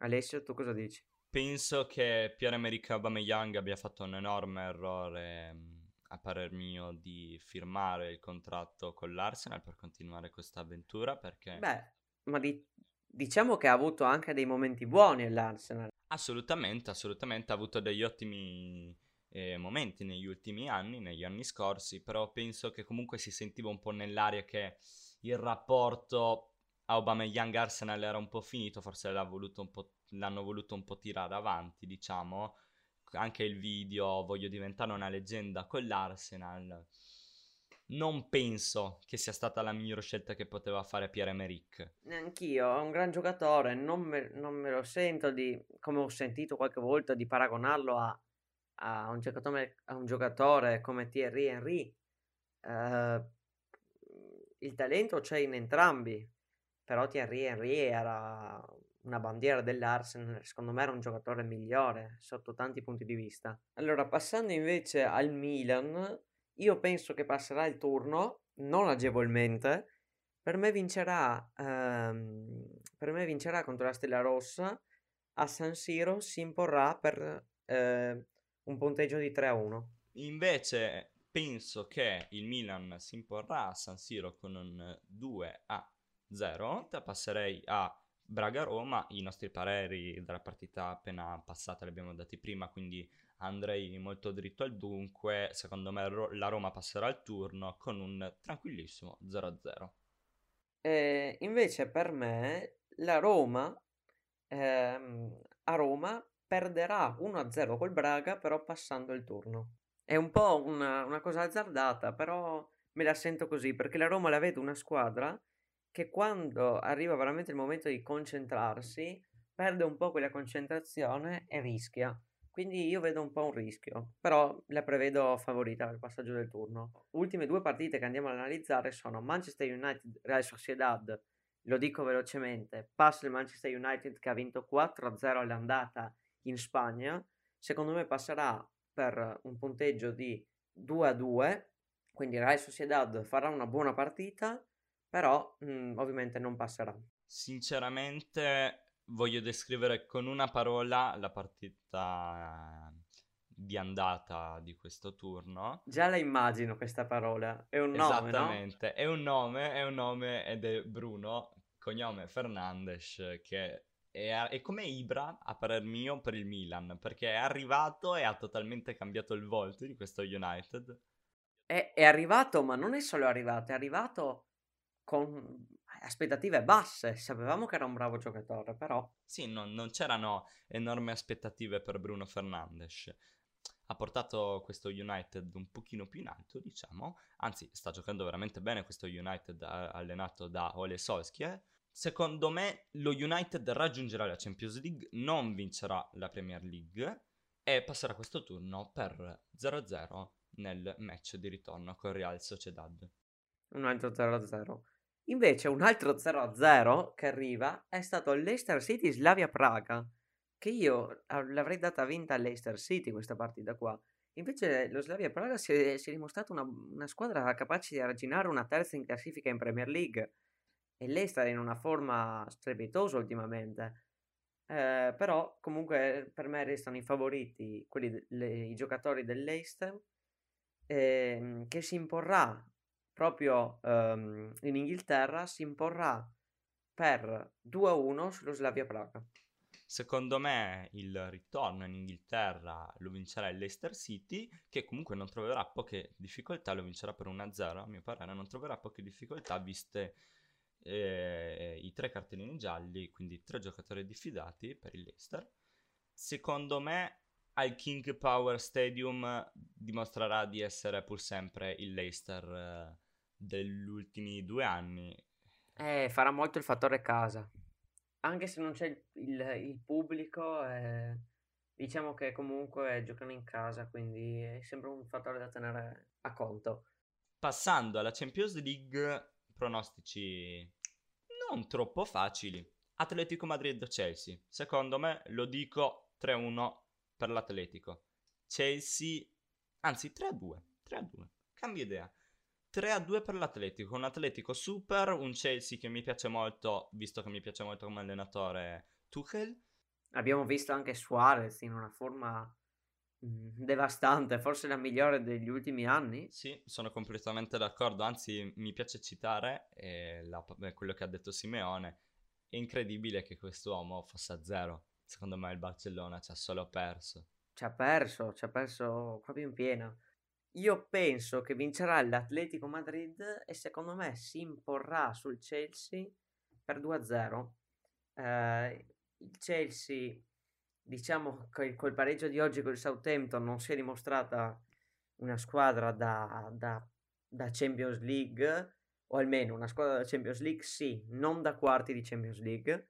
Alessio, tu cosa dici? Penso che Pierre-Emerick Aubameyang abbia fatto un enorme errore, a parer mio, di firmare il contratto con l'Arsenal per continuare questa avventura, perché... Beh, ma di- diciamo che ha avuto anche dei momenti buoni all'Arsenal. Assolutamente, assolutamente, ha avuto degli ottimi eh, momenti negli ultimi anni, negli anni scorsi, però penso che comunque si sentiva un po' nell'aria che il rapporto Aubameyang-Arsenal era un po' finito, forse voluto l'hanno voluto un po' tirare avanti, diciamo, anche il video Voglio diventare una leggenda con l'Arsenal. Non penso che sia stata la migliore scelta che poteva fare Pierre-Emerick. Neanch'io, è un gran giocatore, non me, non me lo sento di, come ho sentito qualche volta, di paragonarlo a, a, un, giocatore, a un giocatore come Thierry Henry. Uh, il talento c'è in entrambi, però Thierry Henry era una bandiera dell'Arsenal, secondo me era un giocatore migliore sotto tanti punti di vista. Allora, passando invece al Milan, io penso che passerà il turno, non agevolmente. Per me vincerà, ehm, per me vincerà contro la Stella Rossa. A San Siro si imporrà per eh, un punteggio di 3 a 1. Invece penso che il Milan si imporrà a San Siro con un 2 a 0. Passerei a Braga-Roma. I nostri pareri della partita appena passata li abbiamo dati prima, quindi andrei molto dritto al dunque. Secondo me la Roma passerà il turno con un tranquillissimo 0 a 0. Eh, invece per me la Roma ehm, a Roma perderà 1-0 col Braga, però passando il turno. È un po' una, una cosa azzardata, però me la sento così, perché la Roma la vedo una squadra che quando arriva veramente il momento di concentrarsi, perde un po' quella concentrazione e rischia. Quindi io vedo un po' un rischio, però la prevedo favorita al passaggio del turno. Ultime due partite che andiamo ad analizzare sono Manchester United Real Sociedad, lo dico velocemente, passa il Manchester United che ha vinto 4-0 all'andata in Spagna, secondo me passerà per un punteggio di 2-2, quindi Real Sociedad farà una buona partita, però mh, mm, ovviamente non passerà. Sinceramente voglio descrivere con una parola la partita di andata di questo turno. Già la immagino questa parola, è un nome, Esattamente, no? è un nome, è un nome ed è Bruno, cognome Fernandes, che è, è, come Ibra, a parer mio, per il Milan, perché è arrivato e ha totalmente cambiato il volto di questo United. È, è arrivato, ma non è solo arrivato, è arrivato con aspettative basse. Sapevamo che era un bravo giocatore, però. Sì, no, non c'erano enormi aspettative per Bruno Fernandes. Ha portato questo United un pochino più in alto, diciamo. Anzi, sta giocando veramente bene questo United allenato da Ole Solskjaer Secondo me lo United raggiungerà la Champions League, non vincerà la Premier League e passerà questo turno per 0-0 nel match di ritorno con Real Sociedad. Un altro 0-0. Invece un altro 0-0 che arriva è stato Leicester City Slavia Praga, che io l'avrei data vinta all'Leicester City questa partita qua. Invece lo Slavia Praga si è, si è dimostrato una, una squadra capace di arginare una terza in classifica in Premier League e lei sta in una forma strepitosa ultimamente. Eh, però comunque per me restano i favoriti, quelli le, i giocatori dell'Eister, eh, che si imporrà proprio ehm, in Inghilterra, si imporrà per 2-1 sullo Slavia Praga. Secondo me il ritorno in Inghilterra lo vincerà il Leicester City, che comunque non troverà poche difficoltà, lo vincerà per 1-0, a mio parere non troverà poche difficoltà viste eh, i tre cartellini gialli, quindi tre giocatori diffidati per il Leicester. Secondo me al King Power Stadium dimostrerà di essere pur sempre il Leicester eh, degli ultimi due anni. Eh, farà molto il fattore casa. Anche se non c'è il, il, il pubblico, eh, diciamo che comunque giocano in casa, quindi è sempre un fattore da tenere a conto. Passando alla Champions League, pronostici non troppo facili. Atletico Madrid-Chelsea. Secondo me, lo dico 3-1 per l'Atletico. Chelsea, anzi 3-2. 3-2. Cambio idea. 3-2 per l'Atletico. Un Atletico super, un Chelsea che mi piace molto, visto che mi piace molto come allenatore Tuchel. Abbiamo visto anche Suarez in una forma devastante, forse la migliore degli ultimi anni. Sì, sono completamente d'accordo, anzi mi piace citare eh, la, quello che ha detto Simeone, è incredibile che quest'uomo fosse a zero, secondo me il Barcellona ci ha solo perso. Ci ha perso, ci ha perso proprio in piena. Io penso che vincerà l'Atletico Madrid e secondo me si imporrà sul Chelsea per 2-0. Eh, il Chelsea, diciamo, col, col pareggio di oggi con il Southampton non si è dimostrata una squadra da, da, da Champions League, o almeno una squadra da Champions League, sì, non da quarti di Champions League.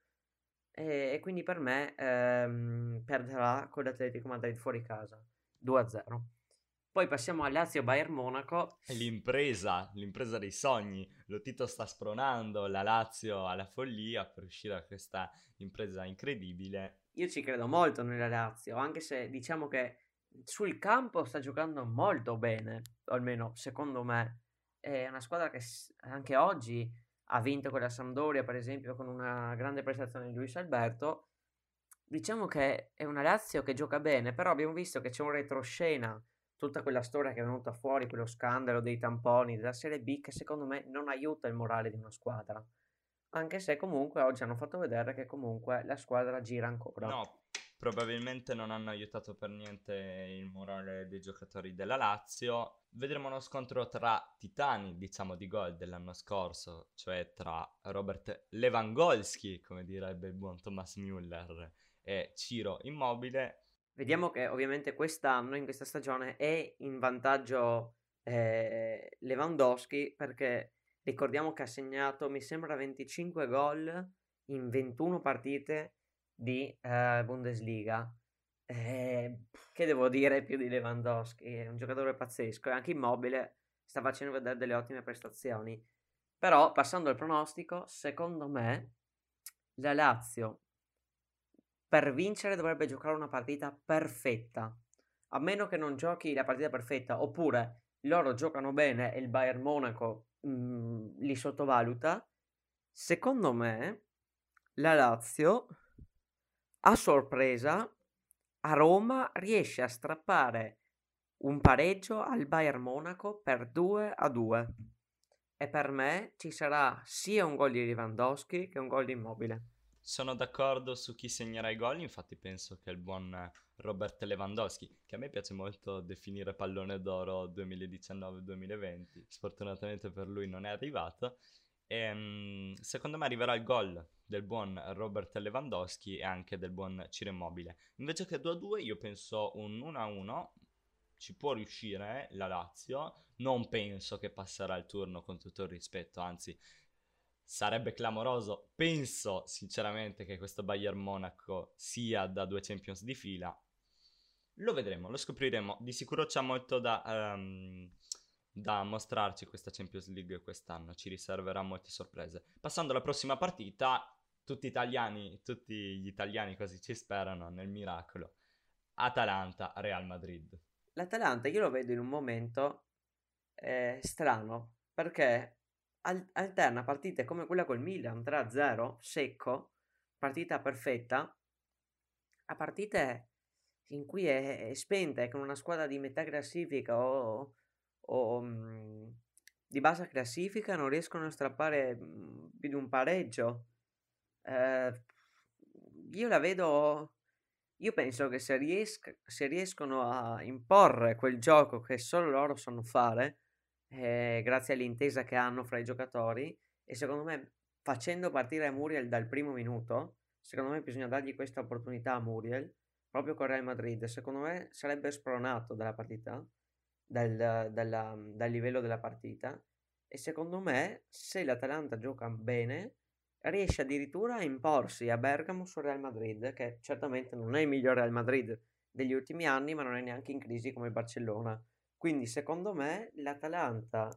E, e quindi per me ehm, perderà con l'Atletico Madrid fuori casa 2-0. Poi passiamo a Lazio-Bayern Monaco. L'impresa, l'impresa dei sogni. Lo Tito sta spronando la Lazio alla follia per uscire da questa impresa incredibile. Io ci credo molto nella Lazio, anche se diciamo che sul campo sta giocando molto bene, almeno secondo me. È una squadra che anche oggi ha vinto con la Sampdoria, per esempio, con una grande prestazione di Luis Alberto. Diciamo che è una Lazio che gioca bene, però abbiamo visto che c'è un retroscena tutta quella storia che è venuta fuori, quello scandalo dei tamponi della Serie B, che secondo me non aiuta il morale di una squadra. Anche se comunque oggi hanno fatto vedere che comunque la squadra gira ancora. No, probabilmente non hanno aiutato per niente il morale dei giocatori della Lazio. Vedremo uno scontro tra titani, diciamo, di gol dell'anno scorso, cioè tra Robert Lewandowski, come direbbe il buon Thomas Müller, e Ciro Immobile, Vediamo che ovviamente quest'anno, in questa stagione, è in vantaggio eh, Lewandowski perché ricordiamo che ha segnato, mi sembra, 25 gol in 21 partite di eh, Bundesliga. Eh, che devo dire più di Lewandowski? È un giocatore pazzesco e anche immobile sta facendo vedere delle ottime prestazioni. Però, passando al pronostico, secondo me la Lazio per vincere dovrebbe giocare una partita perfetta. A meno che non giochi la partita perfetta, oppure loro giocano bene e il Bayern Monaco mh, mm, li sottovaluta. Secondo me, la Lazio, a sorpresa, a Roma riesce a strappare un pareggio al Bayern Monaco per 2 a 2. E per me ci sarà sia un gol di Lewandowski che un gol di Immobile. Sono d'accordo su chi segnerà i gol, infatti penso che il buon Robert Lewandowski, che a me piace molto definire pallone d'oro 2019-2020, sfortunatamente per lui non è arrivato, e, ehm, secondo me arriverà il gol del buon Robert Lewandowski e anche del buon Ciro Immobile. Invece che 2-2 io penso un 1-1, ci può riuscire la Lazio, non penso che passerà il turno con tutto il rispetto, anzi sarebbe clamoroso. Penso sinceramente che questo Bayern Monaco sia da due Champions di fila. Lo vedremo, lo scopriremo. Di sicuro c'è molto da, um, da mostrarci questa Champions League quest'anno. Ci riserverà molte sorprese. Passando alla prossima partita, tutti italiani, tutti gli italiani così ci sperano nel miracolo. Atalanta-Real Madrid. L'Atalanta io lo vedo in un momento eh, strano perché al- alterna partite come quella col Milan 3-0, secco, partita perfetta, a partite in cui è, è spenta e con una squadra di metà classifica o, o mh, mm, di bassa classifica non riescono a strappare mh, mm, più di un pareggio. Eh, io la vedo. Io penso che se, riesc- se riescono a imporre quel gioco che solo loro sanno fare, eh, grazie all'intesa che hanno fra i giocatori e secondo me facendo partire Muriel dal primo minuto, secondo me bisogna dargli questa opportunità a Muriel, proprio con Real Madrid, secondo me sarebbe spronato dalla partita, dal, dalla, dal livello della partita E secondo me, se l'Atalanta gioca bene, riesce addirittura a imporsi a Bergamo sul Real Madrid, che certamente non è il migliore Real Madrid degli ultimi anni, ma non è neanche in crisi come il Barcellona. Quindi secondo me l'Atalanta,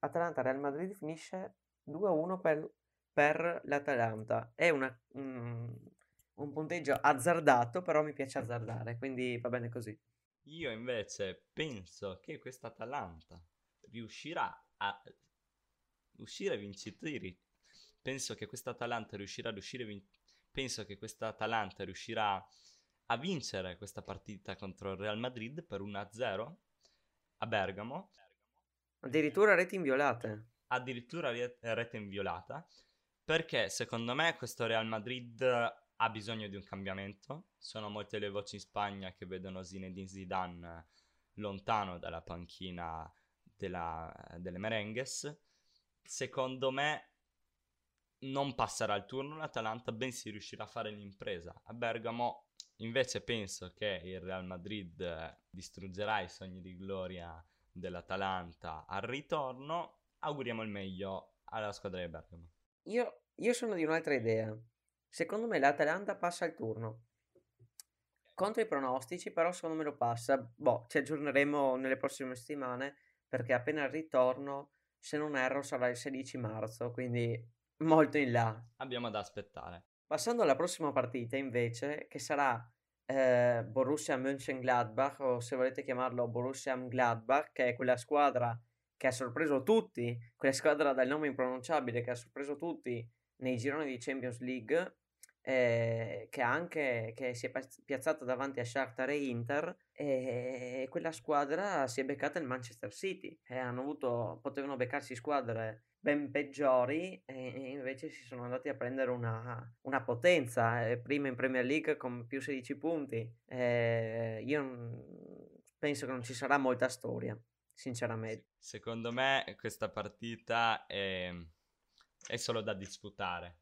Atalanta-Real Madrid finisce 2-1 per, per l'Atalanta. È una, un, un punteggio azzardato, però mi piace azzardare, quindi va bene così. Io invece penso che questa Atalanta riuscirà a uscire vincitori penso che questa Atalanta riuscirà ad uscire vin- penso che questa Atalanta riuscirà a vincere questa partita contro il Real Madrid per 1-0 a Bergamo. Addirittura reti inviolate. Addirittura rete inviolata perché secondo me questo Real Madrid ha bisogno di un cambiamento. Sono molte le voci in Spagna che vedono Zinedine Zidane lontano dalla panchina della, delle merengues. Secondo me non passerà il turno l'Atalanta, bensì riuscirà a fare l'impresa. A Bergamo invece penso che il Real Madrid eh, distruggerà i sogni di gloria dell'Atalanta al ritorno. Auguriamo il meglio alla squadra di Bergamo. Io, io sono di un'altra idea. Secondo me l'Atalanta passa il turno. Contro i pronostici, però secondo me lo passa. Boh, ci aggiorneremo nelle prossime settimane perché appena il ritorno, se non erro, sarà il 16 marzo, quindi molto in là. Abbiamo da aspettare. Passando alla prossima partita, invece, che sarà eh, Borussia Mönchengladbach, o se volete chiamarlo Borussia Gladbach, che è quella squadra che ha sorpreso tutti, quella squadra dal nome impronunciabile che ha sorpreso tutti nei gironi di Champions League, eh, che, anche, che si è piazzata davanti a Shakhtar e Inter, e quella squadra si è beccata il Manchester City, e hanno avuto, potevano beccarsi squadre ben peggiori e invece si sono andati a prendere una, una potenza, eh, prima in Premier League con più 16 punti. Eh, io penso che non ci sarà molta storia, sinceramente. Secondo me questa partita è, è solo da disputare,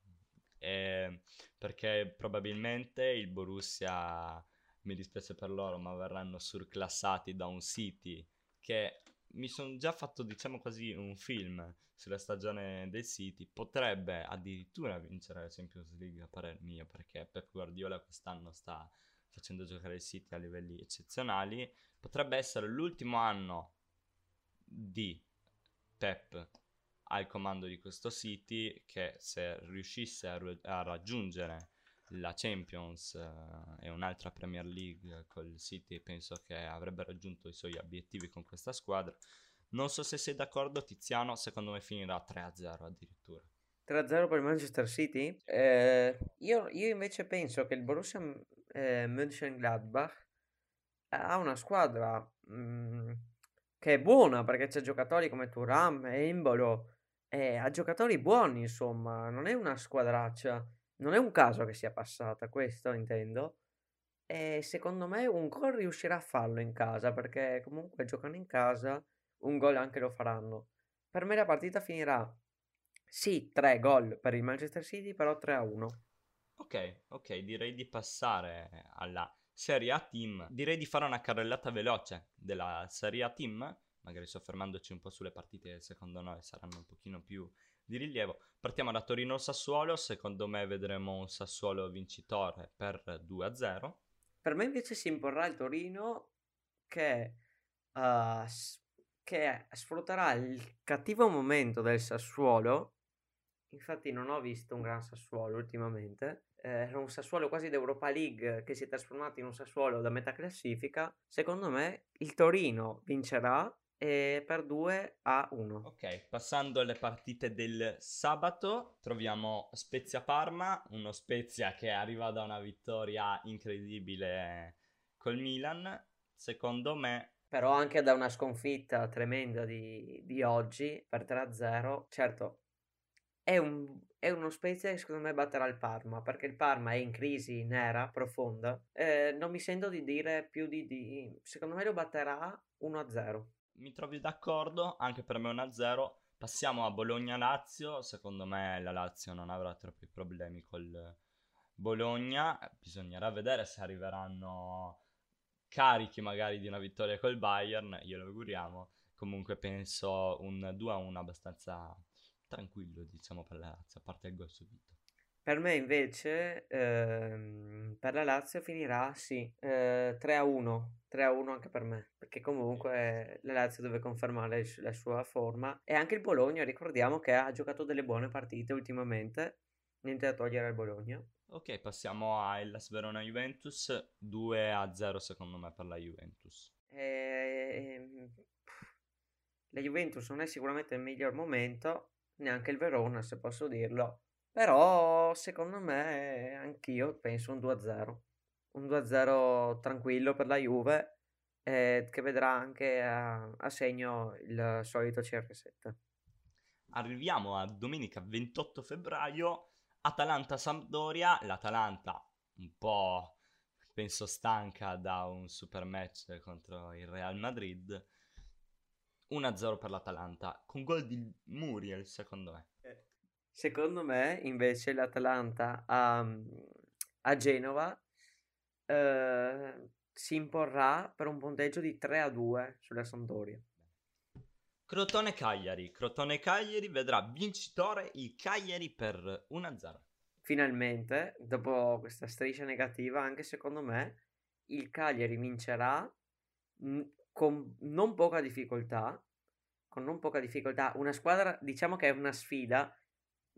eh, perché probabilmente il Borussia, mi dispiace per loro, ma verranno surclassati da un City che mi sono già fatto, diciamo così, un film sulla stagione del City. Potrebbe addirittura vincere la Champions League a parer mio, perché Pep Guardiola quest'anno sta facendo giocare il City a livelli eccezionali. Potrebbe essere l'ultimo anno di Pep al comando di questo City che se riuscisse a, a raggiungere la Champions eh, e un'altra Premier League col City penso che avrebbe raggiunto i suoi obiettivi con questa squadra. Non so se sei d'accordo Tiziano, secondo me finirà 3-0 addirittura. 3-0 per il Manchester City? Eh, io, io, invece penso che il Borussia eh, Mönchengladbach ha una squadra mh, mm, che è buona perché c'è giocatori come Turam e Imbolo e ha giocatori buoni insomma, non è una squadraccia non è un caso che sia passata, questo intendo. E secondo me un gol riuscirà a farlo in casa, perché comunque giocano in casa, un gol anche lo faranno. Per me la partita finirà, sì, 3 gol per il Manchester City, però 3 a 1. Ok, ok, direi di passare alla Serie A Team. Direi di fare una carrellata veloce della Serie A Team, magari soffermandoci un po' sulle partite che secondo noi saranno un pochino più di rilievo. Partiamo da Torino-Sassuolo, secondo me vedremo un Sassuolo vincitore per 2-0. Per me invece si imporrà il Torino che, uh, che sfrutterà il cattivo momento del Sassuolo. Infatti non ho visto un gran Sassuolo ultimamente. Eh, era un Sassuolo quasi d'Europa League che si è trasformato in un Sassuolo da metà classifica. Secondo me il Torino vincerà e per 2 a 1. Ok, passando alle partite del sabato, troviamo Spezia Parma, uno Spezia che arriva da una vittoria incredibile col Milan, secondo me. Però anche da una sconfitta tremenda di, di oggi per 3-0. Certo, è, un, è, uno Spezia che secondo me batterà il Parma, perché il Parma è in crisi nera, profonda. Eh, non mi sento di dire più di... di secondo me lo batterà 1-0 mi trovi d'accordo, anche per me 1-0. Passiamo a Bologna-Lazio, secondo me la Lazio non avrà troppi problemi col Bologna, bisognerà vedere se arriveranno carichi magari di una vittoria col Bayern, glielo auguriamo. Comunque penso un 2 a 1 abbastanza tranquillo, diciamo, per la Lazio, a parte il gol subito. Per me invece, ehm, per la Lazio finirà, sì, eh, 3 a 1, 3 a 1 anche per me, perché comunque la Lazio deve confermare la sua forma e anche il Bologna, ricordiamo che ha giocato delle buone partite ultimamente, niente da togliere al Bologna. Ok, passiamo a Hellas Verona Juventus, 2 a 0 secondo me per la Juventus. Ehm, la Juventus non è sicuramente il miglior momento, neanche il Verona, se posso dirlo. Però, secondo me, anch'io penso un 2-0. Un 2-0 tranquillo per la Juve, eh, che vedrà anche a, a segno il solito CR7. Arriviamo a domenica 28 febbraio, Atalanta-Sampdoria, l'Atalanta un po' penso stanca da un super match contro il Real Madrid. 1-0 per l'Atalanta, con gol di Muriel secondo me. Secondo me, invece, l'Atalanta a, a Genova eh, si imporrà per un punteggio di 3 a 2 sulla Sampdoria. Crotone Cagliari, Crotone Cagliari vedrà vincitore il Cagliari per 1-0. Finalmente, dopo questa striscia negativa, anche secondo me, il Cagliari vincerà con non poca difficoltà. Con non poca difficoltà, una squadra, diciamo che è una sfida.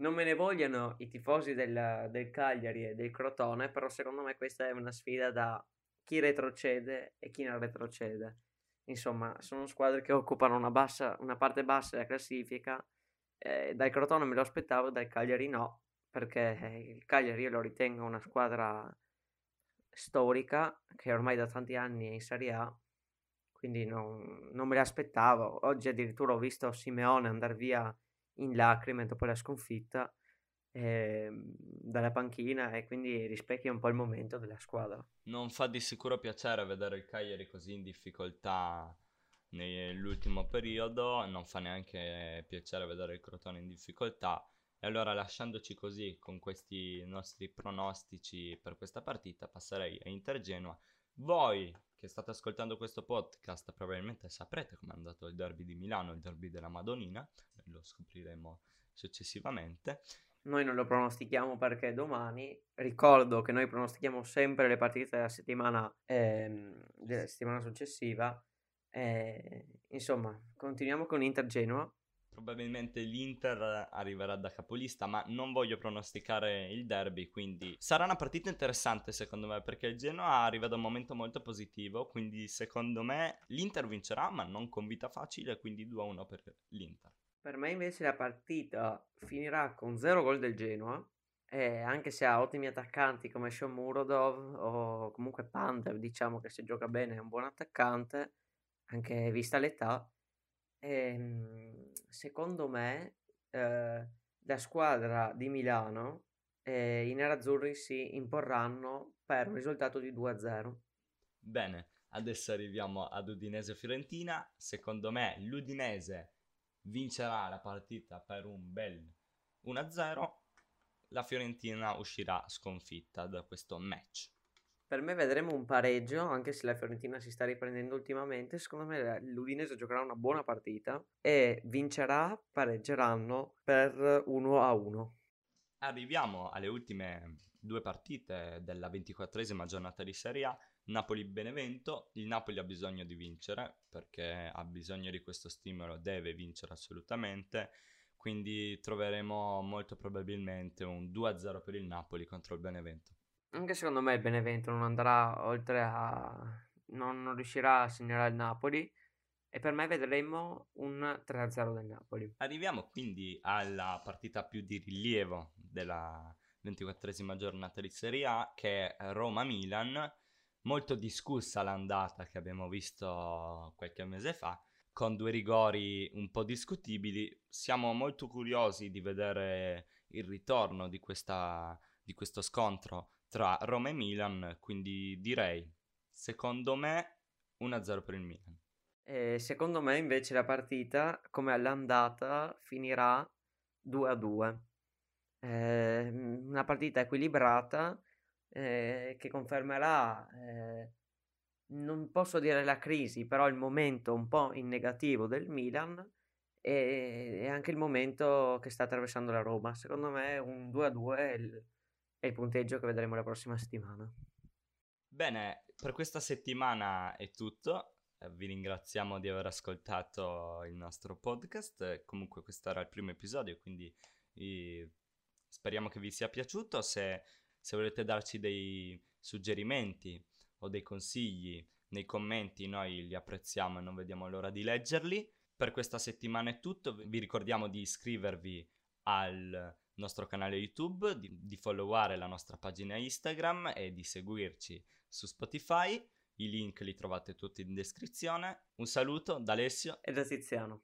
Non me ne vogliono i tifosi del, del Cagliari e del Crotone, però secondo me questa è una sfida da chi retrocede e chi non retrocede. Insomma, sono squadre che occupano una, bassa, una parte bassa della classifica. Eh, dal Crotone me lo aspettavo, dal Cagliari no, perché eh, il Cagliari io lo ritengo una squadra storica che ormai da tanti anni è in Serie A, quindi non, non me l'aspettavo. Oggi addirittura ho visto Simeone andare via in lacrime dopo la sconfitta eh, dalla panchina e quindi rispecchia un po' il momento della squadra. Non fa di sicuro piacere vedere il Cagliari così in difficoltà nell'ultimo periodo, non fa neanche piacere vedere il Crotone in difficoltà. E allora lasciandoci così con questi nostri pronostici per questa partita, passerei a Inter Genoa. Voi che state ascoltando questo podcast probabilmente saprete com'è andato il derby di Milano, il derby della Madonnina, lo scopriremo successivamente. Noi non lo pronostichiamo perché domani, ricordo che noi pronostichiamo sempre le partite della settimana, ehm, della settimana successiva. Eh, insomma, continuiamo con Inter Genoa. Probabilmente l'Inter arriverà da capolista, ma non voglio pronosticare il derby, quindi sarà una partita interessante secondo me, perché il Genoa arriva da un momento molto positivo, quindi secondo me l'Inter vincerà, ma non con vita facile, quindi 2-1 per l'Inter. Per me invece la partita finirà con 0 gol del Genoa, eh, anche se ha ottimi attaccanti come Sean Murodov o comunque Pandev, diciamo che se gioca bene è un buon attaccante, anche vista l'età. E, secondo me eh, la squadra di Milano e i nerazzurri si imporranno per un risultato di 2-0. Bene, adesso arriviamo ad Udinese-Fiorentina. Secondo me l'Udinese vincerà la partita per un bel 1-0. La Fiorentina uscirà sconfitta da questo match. Per me vedremo un pareggio, anche se la Fiorentina si sta riprendendo ultimamente. Secondo me l'Udinese giocherà una buona partita e vincerà, pareggeranno per 1 a 1. Arriviamo alle ultime due partite della ventiquattresima giornata di Serie A. Napoli-Benevento. Il Napoli ha bisogno di vincere perché ha bisogno di questo stimolo, deve vincere assolutamente. Quindi troveremo molto probabilmente un 2-0 per il Napoli contro il Benevento. Anche secondo me il Benevento non andrà oltre a... non, non riuscirà a segnare il Napoli e per me vedremo un 3-0 del Napoli. Arriviamo quindi alla partita più di rilievo della ventiquattresima giornata di Serie A che è Roma-Milan, molto discussa l'andata che abbiamo visto qualche mese fa, con due rigori un po' discutibili. Siamo molto curiosi di vedere il ritorno di, questa, di questo scontro tra Roma e Milan, quindi direi, secondo me, 1-0 per il Milan. E secondo me invece la partita, come all'andata, finirà 2-2. Eh, una partita equilibrata eh, che confermerà eh, non posso dire la crisi, però il momento un po' in negativo del Milan e, e anche il momento che sta attraversando la Roma. Secondo me un 2-2 è il, è il punteggio che vedremo la prossima settimana. Bene, per questa settimana è tutto. Eh, vi ringraziamo di aver ascoltato il nostro podcast. Comunque questo era il primo episodio, quindi speriamo che vi sia piaciuto. Se, se volete darci dei suggerimenti o dei consigli nei commenti, noi li apprezziamo e non vediamo l'ora di leggerli. Per questa settimana è tutto. Vi ricordiamo di iscrivervi al nostro canale YouTube, di, di followare la nostra pagina Instagram e di seguirci su Spotify. I link li trovate tutti in descrizione. Un saluto da Alessio e da Tiziano.